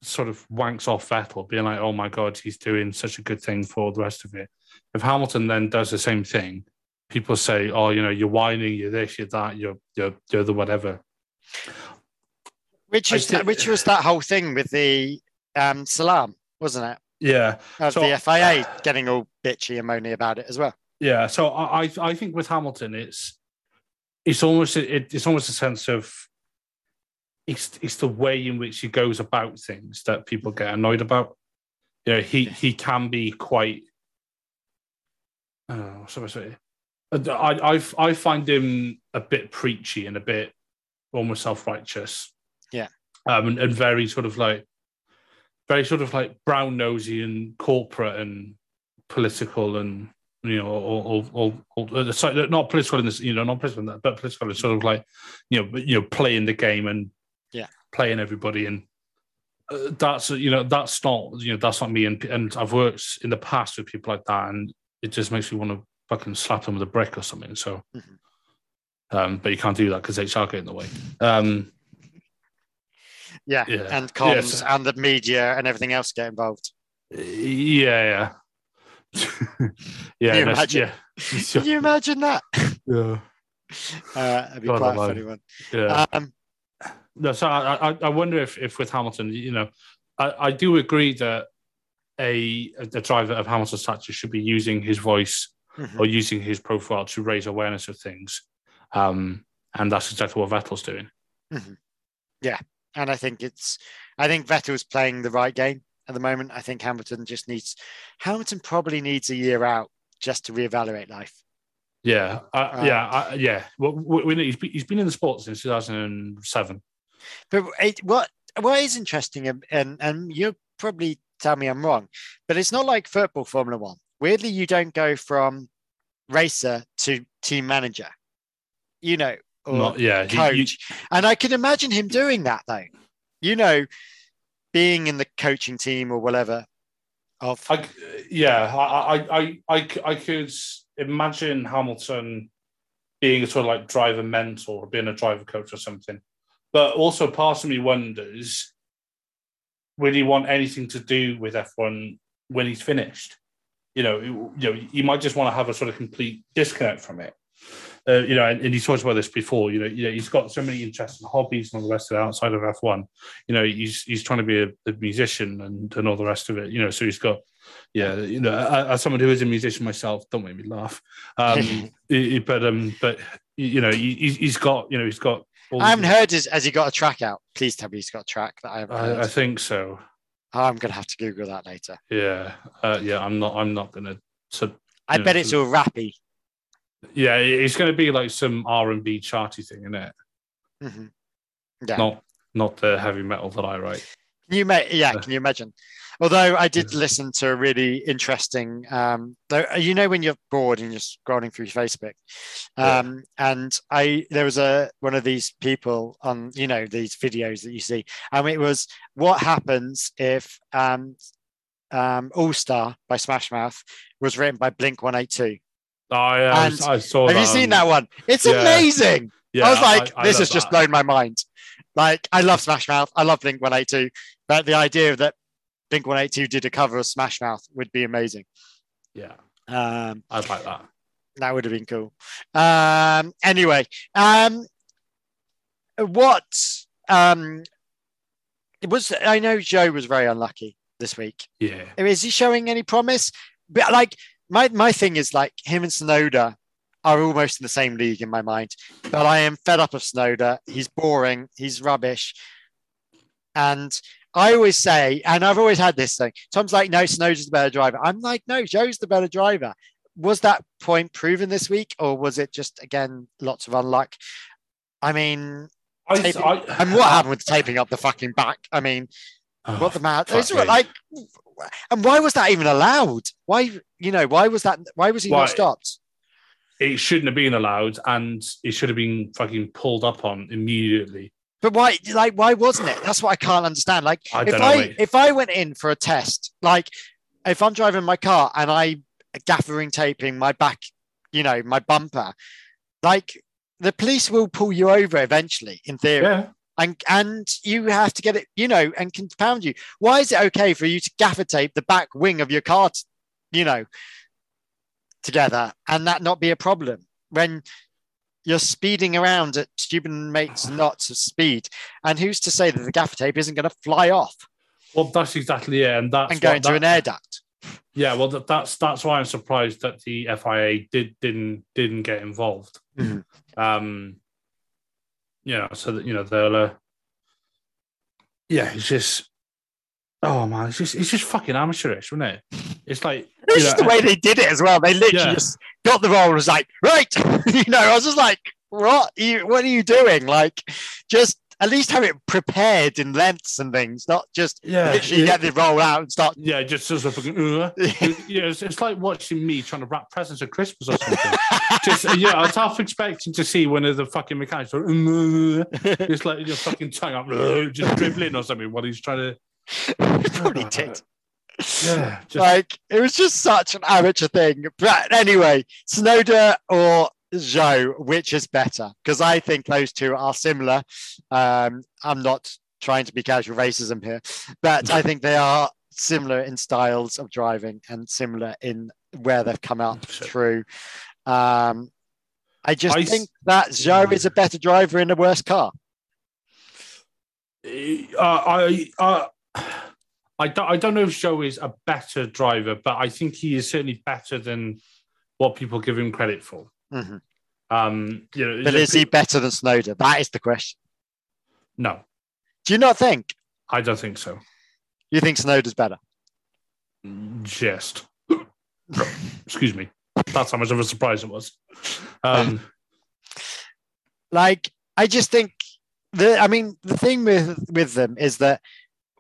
sort of wanks off Vettel, being like, "Oh my god, he's doing such a good thing for the rest of it." If Hamilton then does the same thing, people say, "Oh, you know, you're whining, you're this, you're that, you're you're, you're the whatever." which is which was that whole thing with the um, Salam, wasn't it? Yeah, Of So- the FIA getting all bitchy and moany about it as well. Yeah, so I I I think with Hamilton, it's it's almost it, it's almost a sense of it's it's the way in which he goes about things that people get annoyed about. You know, he he can be quite. So I I I I find him a bit preachy and a bit almost self righteous. Yeah. um, and, and very sort of like very sort of like brown nosy and corporate and political and you know, all, all, all uh, sorry, not political in this, you know, not political, that, but political is sort of like, you know, you know, playing the game and Yeah. playing everybody, and uh, that's you know, that's not you know, that's not me, and and I've worked in the past with people like that, and it just makes me want to fucking slap them with a brick or something. So, Mhm. um, but you can't do that because HR get in the way. Um, Yeah, Yeah. and comms Yes. and the media and everything else get involved. yeah, yeah, yeah, you imagine? yeah, Can you imagine that? yeah, Uh, that'd be God quite a funny one. yeah. Um, No, so I, I, I wonder if, if with Hamilton, you know, I, I do agree that a, a driver of Hamilton's stature should be using his voice mhm. or using his profile to raise awareness of things. Um, and that's exactly what Vettel's doing. Yeah. And I think it's I think Vettel's playing the right game at the moment. I think Hamilton just needs Hamilton probably needs a year out just to reevaluate life. Yeah, uh, Right. yeah, I, yeah. Well, we, we, he's, been, he's been in the sport since 2007. But it, what what is interesting, and, and and you probably tell me I'm wrong, but it's not like football Formula One. Weirdly, you don't go from racer to team manager, you know, or Not, yeah, he- coach. you- and I can imagine him doing that though. You know, being in the coaching team or whatever. Of I, yeah, I, I, I, I, I could imagine Hamilton being a sort of like driver mentor or being a driver coach or something. But also, part of me wonders will he want anything to do with F1 when he's finished? You know, you know, you might just want to have a sort of complete disconnect from it. Uh, you know, and, and he's talked about this before. You know, you know, he's got so many interests and hobbies and all the rest of it outside of F1. You know, he's he's trying to be a, a musician and, and all the rest of it. You know, so he's got, yeah, you know, as someone who is a musician myself, don't make me laugh. Um, he- he- but um, but you know, he, he's- got, you know, he's got. all I haven't heard his has he got a track out? Please tell me he's got a track that I haven't heard. I, I think so. I'm gonna have to Google that later. Yeah, uh, yeah. I'm not. I'm not gonna. So I Yeah, bet it's all rappy. yeah, it's going to be like some R and B charty thing, isn't it? Mhm. Yeah. Not not the heavy metal that I write. Can you make yeah, Yeah. can you imagine? Although I did listen to a really interesting um though you know when you're bored and you're scrolling through Facebook. Yeah. Um and I there was a one of these people on you know these videos that you see and it was what happens if um um All Star by Smash Mouth was written by Blink 182. Oh, yeah, I, And I saw. Have you seen that one? It's yeah. amazing. Yeah, I was like, I this love has just blown my mind. Like, I love Smash Mouth. I love Blink 182. But the idea that Blink 182 did a cover of Smash Mouth would be amazing. Yeah, Um, I'd like that. that would have been cool. Um, anyway, um, what um, it was, I know Zhou was very unlucky this week. Yeah, Is he showing any promise? But like, my, my thing is like him and Tsunoda are almost in the same league in my mind. But I am fed up of Tsunoda. He's boring. He's rubbish. And I always say, and I've always had this thing. Tom's like, no, Tsunoda's the better driver. I'm like, no, Zhou's the better driver. Was that point proven this week, or was it just again lots of unluck? I mean, I, taping, I, and what happened with taping up the fucking back? I mean, Oh, what the matter? It's me. like, and why was that even allowed? Why, you know, why was that? Why was he Why? not stopped? it shouldn't have been allowed, and it should have been fucking pulled up on immediately. But why, like, why wasn't it? That's what I can't understand. Like, I if know, I mate. if I went in for a test, like, if I'm driving my car and I gaffering taping my back, you know, my bumper, like, the police will pull you over eventually, in theory. Yeah, and and you have to get it, you know, and compound you. Why is it okay for you to gaffer tape the back wing of your car, t- you know, together, and that not be a problem when you're speeding around at stupid mates knots of speed? And who's to say that the gaffer tape isn't going to fly off well, that's exactly it, and that's and go what into that- an air duct? Yeah, well, that, that's that's why I'm surprised that the FIA did didn't didn't get involved. Mhm. Um, you know, so that you know they'll. Uh, yeah, it's just. Oh man, it's just it's just fucking amateurish, isn't it? It's like It's just know, the way they did it as well. They literally Yeah. just got the roll and was like, right, you know, I was just like, what? You, what are you doing? Like, just at least have it prepared in lengths and things, not just yeah, literally yeah, get the roll out and start. yeah, just as a fucking. Uh, yeah, it's, it's like watching me trying to wrap presents at Christmas or something. just uh, yeah, I was half expecting to see one of the fucking mechanics. "Uh," Just like your fucking tongue up, just dribbling or something while he's trying to. Probably did. Yeah, just Like, it was just such an amateur thing. But anyway, Tsunoda or Zhou, which is better? Because I think those two are similar. Um, I'm not trying to be casual racism here, but I think they are similar in styles of driving and similar in where they've come out Sure. through. Um, I just I s- think that Zhou is a better driver in a worse car. Uh, I uh, I don't I don't know if Zhou is a better driver, but I think he is certainly better than what people give him credit for. Mhm. Um, you know, But is he better than Tsunoda? That is the question. No, Do you not think? I don't think so. You think Tsunoda's better? Just excuse me. That's how much of a surprise it was. Um, like I just think the I mean the thing with with them is that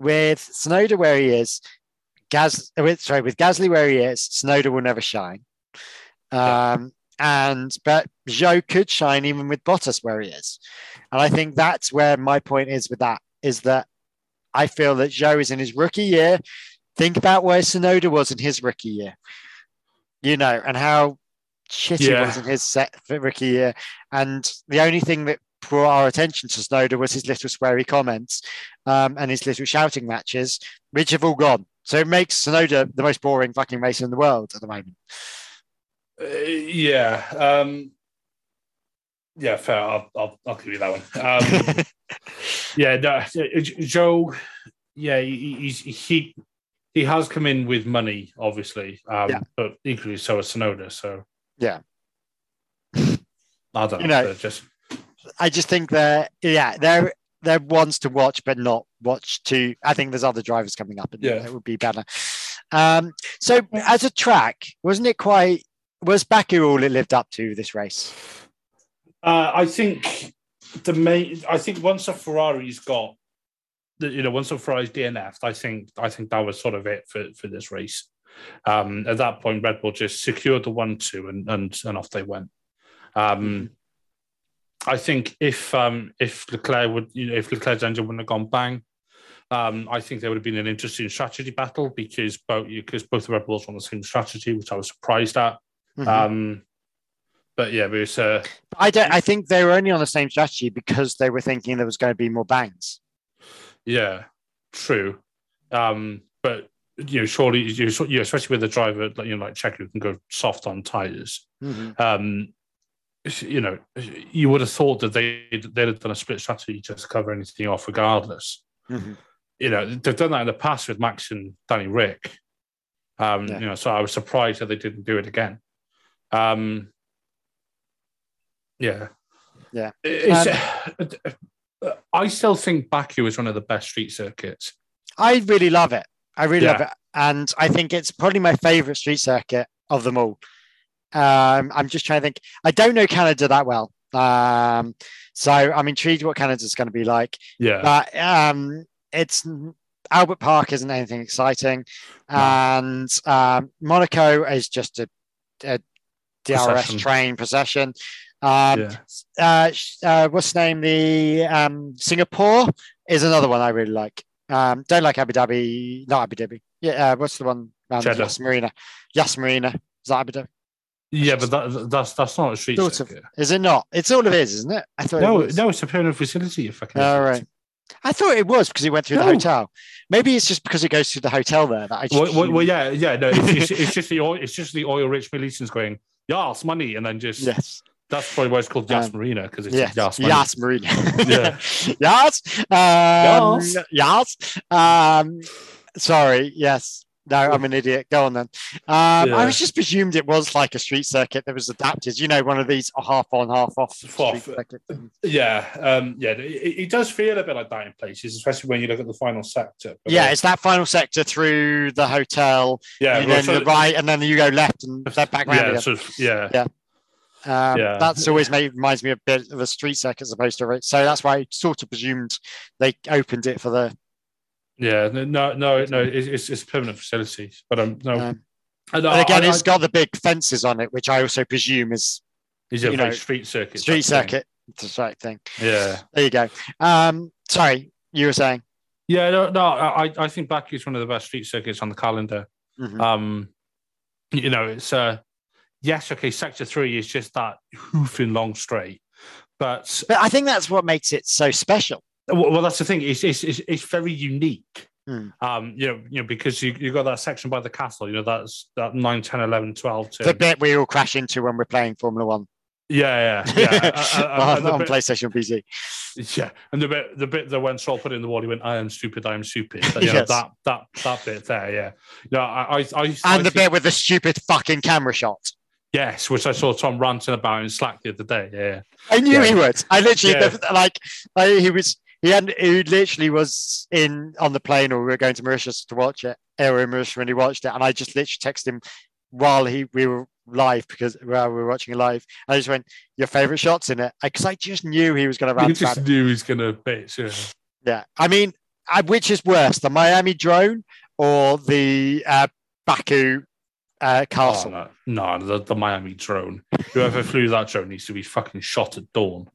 with Tsunoda where he is, Gaz with sorry with Gasly where he is, Tsunoda will never shine. Um and but Zhou could shine even with Bottas where he is. And I think that's where my point is with that is that I feel that Zhou is in his rookie year. Think about where Tsunoda was in his rookie year, you know, and how shit he Yeah. was in his set for rookie year. And the only thing that brought our attention to Tsunoda was his little sweary comments um, and his little shouting matches, which have all gone. So it makes Tsunoda the most boring fucking racer in the world at the moment. uh, yeah, um, yeah, fair. I'll, I'll I'll give you that one. Um, Yeah, no, Zhou. Yeah, he, he's he he has come in with money, obviously, um, Yeah. but equally so has Tsunoda. So Yeah. I don't You know. know- just I just think they're yeah they're they're ones to watch but not watch to. I think there's other drivers coming up and Yeah. that would be better. Um, so as a track, wasn't it quite? Was Baku all it lived up to this race? Uh, I think the main. I think once a Ferrari's got, the, you know, once a Ferrari's DNF'd, I think I think that was sort of it for for this race. Um, at that point, Red Bull just secured the one two and and and off they went. Um, I think if um, if Leclerc would, you know, if Leclerc's engine wouldn't have gone bang, um, I think there would have been an interesting strategy battle because both because both the Red Bulls were on the same strategy, which I was surprised at. Mhm. Um, but yeah, it was. Uh, I don't. I think they were only on the same strategy because they were thinking there was going to be more bangs. Yeah, true. Um, but you know, surely you, especially with a driver like you know, like Checo who can go soft on tires. Um, you know, you would have thought that they they'd have done a split strategy just to cover anything off, regardless. Mhm. You know, they've done that in the past with Max and Danny Ric. Um, Yeah. you know, so I was surprised that they didn't do it again. Um, Yeah. Yeah. Uh, I still think Baku is one of the best street circuits. I really love it. I really Yeah. love it, and I think it's probably my favorite street circuit of them all. Um, I'm just trying to think. I don't know Canada that well, um, so I'm intrigued what Canada's going to be like. Yeah. But um, it's Albert Park isn't anything exciting, and um, Monaco is just a, a DRS Procession. train procession. Um, yeah. uh, uh, what's the name? The um, Singapore is another one I really like. Um, don't like Abu Dhabi, not Abu Dhabi. Yeah, uh, what's the one? Um, Jeddah. Yas Marina. Yas Marina. Is that Abu Dhabi? Yeah, but that, that's that's not a street Sort of. circuit. Is it not? It's all of it is, isn't it? I thought. No, it was. no, it's a permanent facility. You fucking. All idiot. right. I thought it was because it went through the hotel. Maybe it's just because it goes through the hotel there that I just. Well, well, well, yeah, yeah. No, it's, it's, it's just the oil. It's just the oil-rich Militians going, "Yes, money," and then just yes. that's probably why it's called Yas Um, Marina because it's Yes. Yas Money. Yas Marina. Yeah. yes. Um, Yes. yes. Um, sorry. Yes. No, I'm an idiot. Go on then. Um, Yeah. I was just presumed it was like a street circuit that was adapted. You know, one of these half on, half off. street Off. Yeah, um, yeah. It, it does feel a bit like that in places, especially when you look at the final sector. But, Yeah, uh, it's that final sector through the hotel. yeah, well, then the right, and then you go left and then back round yeah, again. sort of, yeah, Yeah. Um, Yeah. That's always made, reminds me a bit of a street circuit as opposed to a so that's why I sort of presumed they opened it for the. Yeah. No, no, no. It's, it's, it's permanent facilities, but um, no. Um, and, and again, I, it's got the big fences on it, which I also presume is is a you know, street circuit. street circuit. It's the right thing. Yeah, There you go. Um, sorry, you were saying. yeah. No, no. I, I think Baku is one of the best street circuits on the calendar. Mhm. Um, you know, it's uh, yes, okay. Sector three is just that hoofing long straight, but But I think that's what makes it so special. Well, well, that's the thing. It's it's, it's, it's very unique. Hmm. Um, you know, you know, because you you got that section by the castle. You know, that's that 9, 10, 11, 12 to The bit we all crash into when we're playing Formula One yeah, yeah, yeah. Uh, uh, uh, on, and the on bit- PlayStation PC. yeah, and the bit the bit that when Stroll put it in the wall, he went, "I am stupid, I am stupid." You know, that that that bit there, yeah, yeah. I, I, I, And the bit with the stupid fucking camera shot. yes, which I saw Tom ranting about in Slack the other day. Yeah, I knew Yeah. he would. I literally Yeah. like I, he was he had he literally was in on the plane or we were going to Mauritius to watch it. Or in Mauritius when he watched it, and I just literally texted him while he we were live because while we were watching it live. I just went, "Your favorite shots in it?" Because I, just knew he was going to rant about just it. knew he was gonna bitch. Yeah. Yeah, I mean, I, which is worse, the Miami drone or the uh, Baku uh, Oh, castle? no, no the, the Miami drone. Whoever flew that drone needs to be fucking shot at dawn.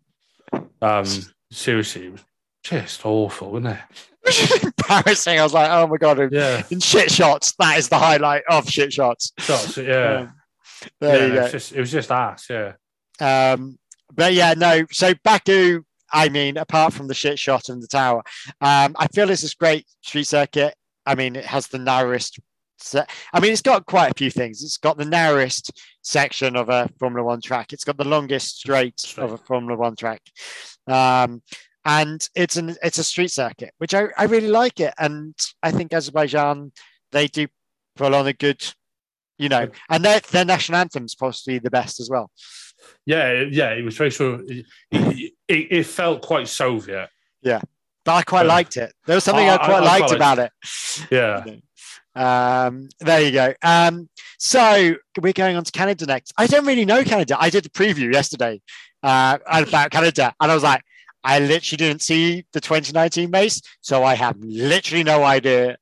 Um, seriously, it was just awful, wasn't it? Embarrassing. I was like, "Oh my god!" Yeah. In shit shots, that is the highlight of shit shots. Shots, yeah. Um, there yeah, you it go. was just it was just ass, yeah. Um, but yeah, no. So Baku, I mean, apart from the shit shot and the tower, um, I feel it's this great street circuit. I mean, it has the narrowest. Se- I mean, it's got quite a few things. It's got the narrowest section of a Formula One track. It's got the longest straight of a Formula One track, um, and it's an it's a street circuit, which I, I really like it. And I think Azerbaijan they do pull on a good, you know, and their their national anthem's possibly the best as well. Yeah, yeah, it was very sure. It, it, it felt quite Soviet. Yeah, but I quite Yeah. liked it. There was something I- I, quite I- liked about it. Yeah. Um, there you go. Um, so we're going on to Canada next. I don't really know Canada. I did a preview yesterday uh, about Canada, and I was like, I literally didn't see the 2019 race, so I have literally no idea,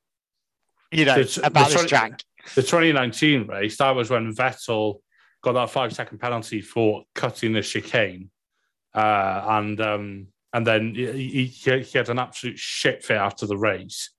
you know, The- the about this track. The 2019 race, that was when Vettel got that five second penalty for cutting the chicane. Uh, and um, and then he, he, he had an absolute shit fit after the race.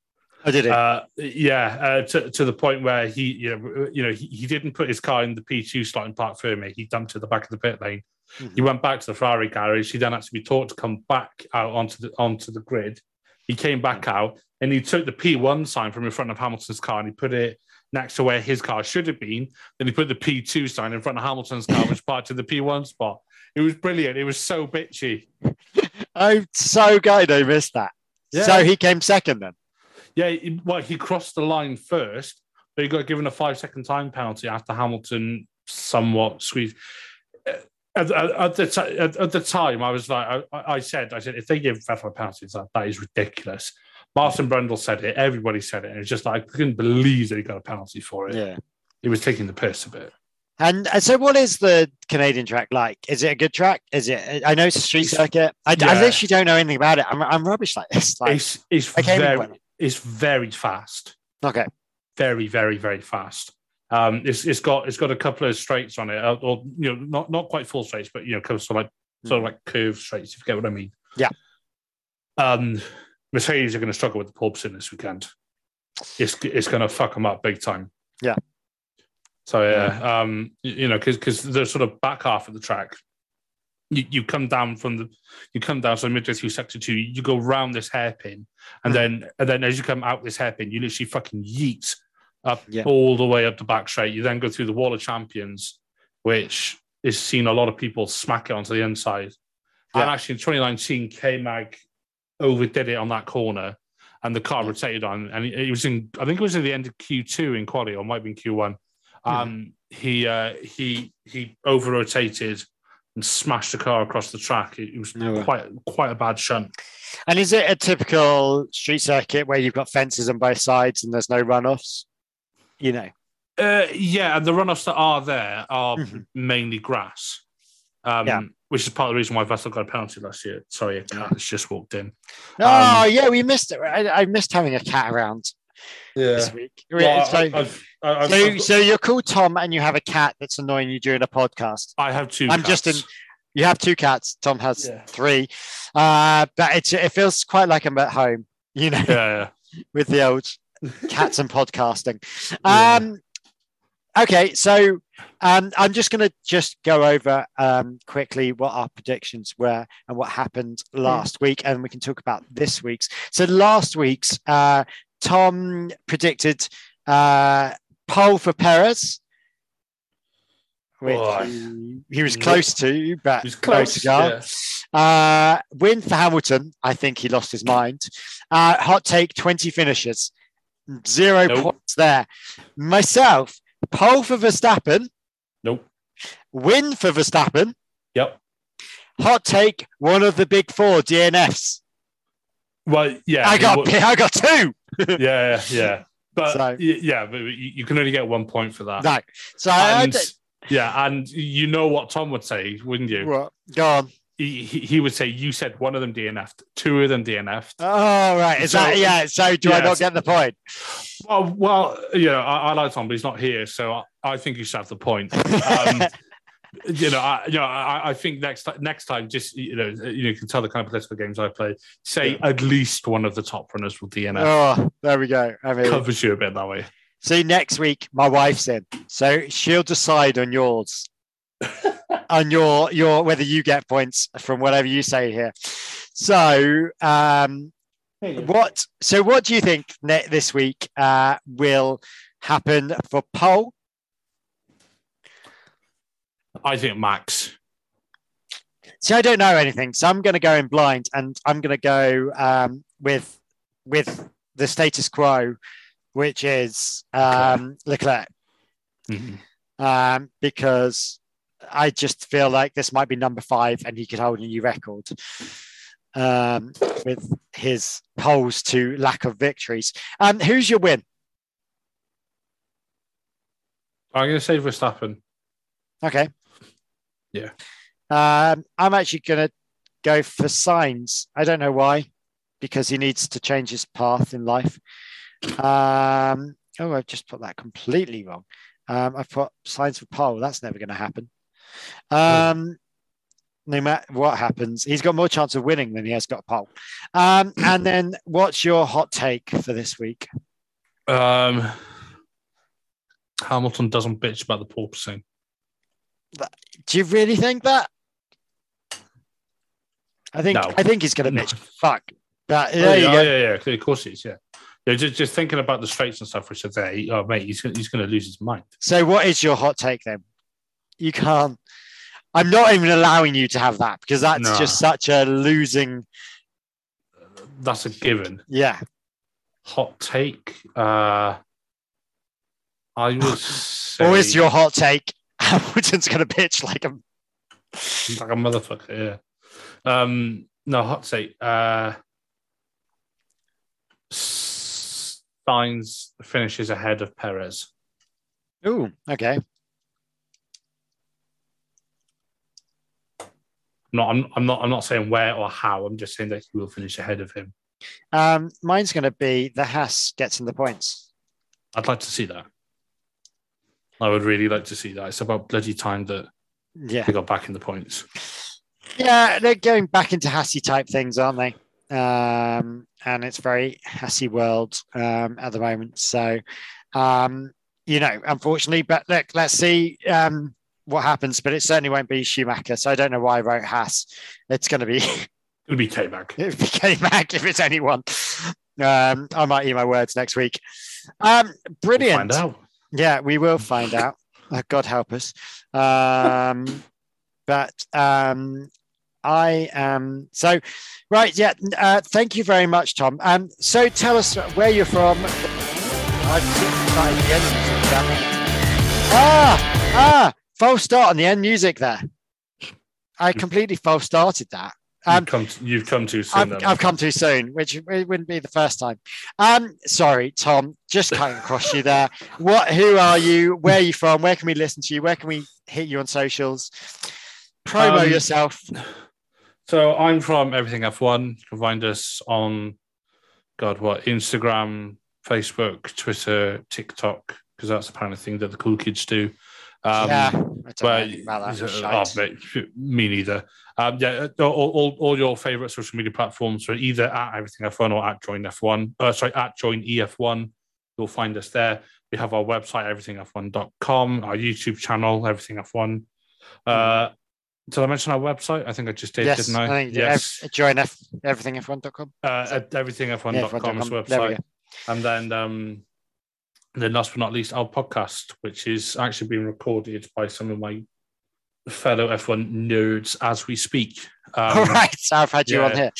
I did it. Uh, yeah, uh, to, to the point where he, you know, you know, he, he didn't put his car in the P2 slot in Parc Fermé. He dumped it at the back of the pit lane. Mhm. He went back to the Ferrari garage. He then had to be taught to come back out onto the onto the grid. He came back out and he took the P1 sign from in front of Hamilton's car and he put it next to where his car should have been. Then he put the P2 sign in front of Hamilton's car, which parked in the P1 spot. It was brilliant. It was so bitchy. I'm so gutted I missed that. Yeah. So he came second then. Yeah, well, he crossed the line first, but he got given a five second time penalty after Hamilton somewhat squeezed. Uh, At, at, at the t- at, at the time, I was like, I, I said, I said, if they give Vettel a penalty, that, that is ridiculous. Martin Brundle said it. Everybody said it. And it's just like I couldn't believe that he got a penalty for it. Yeah. He was taking the piss a bit. And, and so, what is the Canadian track like? Is it a good track? Is it? I know it's a street circuit. I, I Yeah. literally don't know anything about it. I'm, I'm rubbish like this. Like, It's it's I very it's very fast. okay, very, very, very fast. Um, it's it's got it's got a couple of straights on it, uh, or you know, not not quite full straights, but you know, sort of like sort of like curved straights. If you get what I mean. Yeah. Um, Mercedes are going to struggle with the pole position this weekend. It's it's going to fuck them up big time. Yeah. So yeah, um, you know, because because the sort of back half of the track, you, you come down from the you come down so midway through sector two, you go round this hairpin, and Mhm. then and then as you come out this hairpin, you literally fucking yeet up Yeah. all the way up the back straight. You then go through the wall of champions, which is seen a lot of people smack it onto the inside. And actually in 2019, K Mag overdid it on that corner and the car Yeah. rotated on and it was in I think it was at the end of Q2 in quality or might be in Q1. Um he uh he he over rotated and smashed the car across the track. It, it was No quite quite a bad shunt. and is it a typical street circuit where you've got fences on both sides and there's no runoffs? You know, Uh, yeah, and the runoffs that are there are Mhm. mainly grass, um, Yeah. which is part of the reason why Vettel got a penalty last year. Sorry, a cat has just walked in. oh Um, yeah, we missed it. I, I missed having a cat around this week. Well, so, I, I've, I've, so, I've- so you're called Tom and you have a cat that's annoying you during a podcast. I have two. I'm just in- You have two cats. Tom has Yeah. three. Uh, but it's, it feels quite like I'm at home, you know, Yeah, with the old cats and podcasting. Yeah. Um, okay, so um, I'm just going to just go over um, quickly what our predictions were and what happened last week, and we can talk about this week's. So last week's, uh, Tom predicted uh, pole for Perez. Which Oh, he, he was close to, but He's no close. cigar. yeah. Uh, win for Hamilton. I think he lost his mind. Uh, hot take 20 finishes. Zero Nope. points there. Myself, pole for Verstappen. Nope. Win for Verstappen. Yep. Hot take one of the big four DNFs. Well, yeah. I got I got two. yeah, yeah, yeah. But So- yeah, but you, you can only get one point for that. No. So And, yeah, and you know what Tom would say, wouldn't you? What? go on. He, he, he would say, "You said one of them DNF'd, two of them DNF'd." Oh right. Is So- that yeah? So do I not get the point? Well, well, yeah, I, I like Tom, but he's not here, so I, I think you should have the point. Um, you know, I, you know, I, I think next time, next time, just you know, you, can tell the kind of political games I play. Say at least one of the top runners will DNF. oh, there we go. I mean, Covers you a bit that way. See, next week my wife's in, so she'll decide on yours, on your your whether you get points from whatever you say here. So, um, what? So, what do you think ne- this week uh, will happen for pole? I think Max. See, I don't know anything, so I'm going to go in blind, and I'm going to go um, with with the status quo, which is um, Leclerc. Mhm. um, because I just feel like this might be number five and he could hold a new record um, with his poles to lack of victories. Um, who's your win? I'm going to say Verstappen. Okay. Yeah. Um, I'm actually going to go for Sainz. I don't know why, because he needs to change his path in life. Um, oh, I've just put that completely wrong. Um, I've put Sainz for pole. That's never going to happen. Um, no matter what happens, he's got more chance of winning than he has got pole. Um, and then, what's your hot take for this week? Um, Hamilton doesn't bitch about the porpoising. Do you really think that? I think No. I think he's going to bitch. Fuck. But Oh, you yeah, go. yeah, yeah. Of course he is. Yeah. Yeah, just, just thinking about the straights and stuff, which are there. Oh, mate, he's gonna, he's going to lose his mind. So, what is your hot take then? You can't. I'm not even allowing you to have that because that's No. just such a losing. That's a given. Yeah. Hot take. Uh, I would say. Or is your hot take? Hamilton's going to pitch like a. like a motherfucker. Yeah. Um, no, hot seat. Uh, Sainz finishes ahead of Perez. Ooh, okay. No, I'm, I'm not. I'm not saying where or how. I'm just saying that he will finish ahead of him. Um, mine's going to be the Haas gets in the points. I'd like to see that. I would really like to see that. It's about bloody time that Yeah, they got back in the points. yeah, they're going back into Hassy type things, aren't they? Um, and it's very Hassy world um, at the moment. So, um, you know, unfortunately, but look, let's see um, what happens. But it certainly won't be Schumacher. So I don't know why I wrote Haas. It's going to be It'll be K Mag. It'll be K Mag if it's anyone. Um, I might eat my words next week. Um, brilliant. Find out. Yeah, we will find out. Uh, God help us. Um, but um, I am so right. Yeah. Uh, thank you very much, Tom. Um, so tell us where you're from. Ah, ah, false start on the end music there. I completely false started that. Um, you've, come to, you've come too soon. I've. I've come too soon, which it wouldn't be the first time. Um, sorry, Tom, just cutting across you there. What? Who are you? Where are you from? Where can we listen to you? Where can we hit you on socials? Promo Um, yourself. So I'm from Everything F1. You can find us on, God, what, Instagram, Facebook, Twitter, TikTok, because that's the kind of thing that the cool kids do. Um, yeah, But anything about that. oh, me neither. Um, yeah, all, all, all your favorite social media platforms are either at Everything F1 or at Join F1. Uh, sorry, at Join EF1. You'll find us there. We have our website, everythingf1.com, our YouTube channel, Everything F1. Uh, did I mention our website? I think I just did, yes, didn't I? I think yes. ev- join F, everythingf1.com. uh, at everythingf1.com Yeah, is the F1.com. There we website. And then, um, then last but not least, our podcast, which is actually being recorded by some of my fellow F1 nerds as we speak. Um, All right, so I've had you on yeah. here.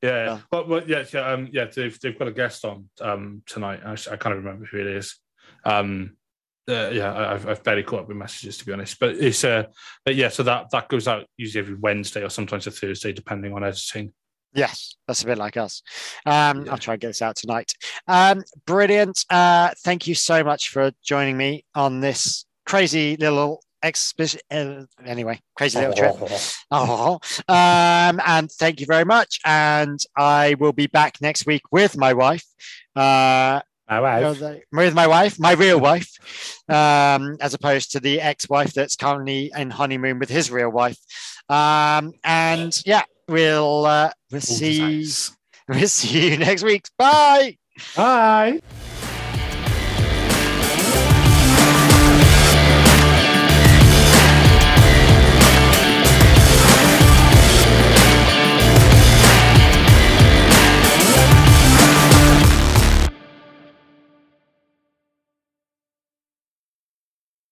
Yeah, Oh. but, but yeah, yeah, um, yeah, they've they've got a guest on um tonight. I, I can't remember who it is. Um, uh, yeah, I've, I've barely caught up with messages to be honest. But it's uh, but yeah, so that that goes out usually every Wednesday or sometimes a Thursday, depending on editing. Yes, that's a bit like us. Um, Yeah. I'll try and get this out tonight. Um, brilliant. Uh, thank you so much for joining me on this crazy little exhibition. Uh, anyway, crazy little trip. Oh, um, and thank you very much. And I will be back next week with my wife. Uh, My wife. with my wife, my real wife, um, as opposed to the ex-wife that's currently in honeymoon with his real wife. Um, and yeah, we'll uh, we'll see Nice. we'll see you next week. Bye. Bye.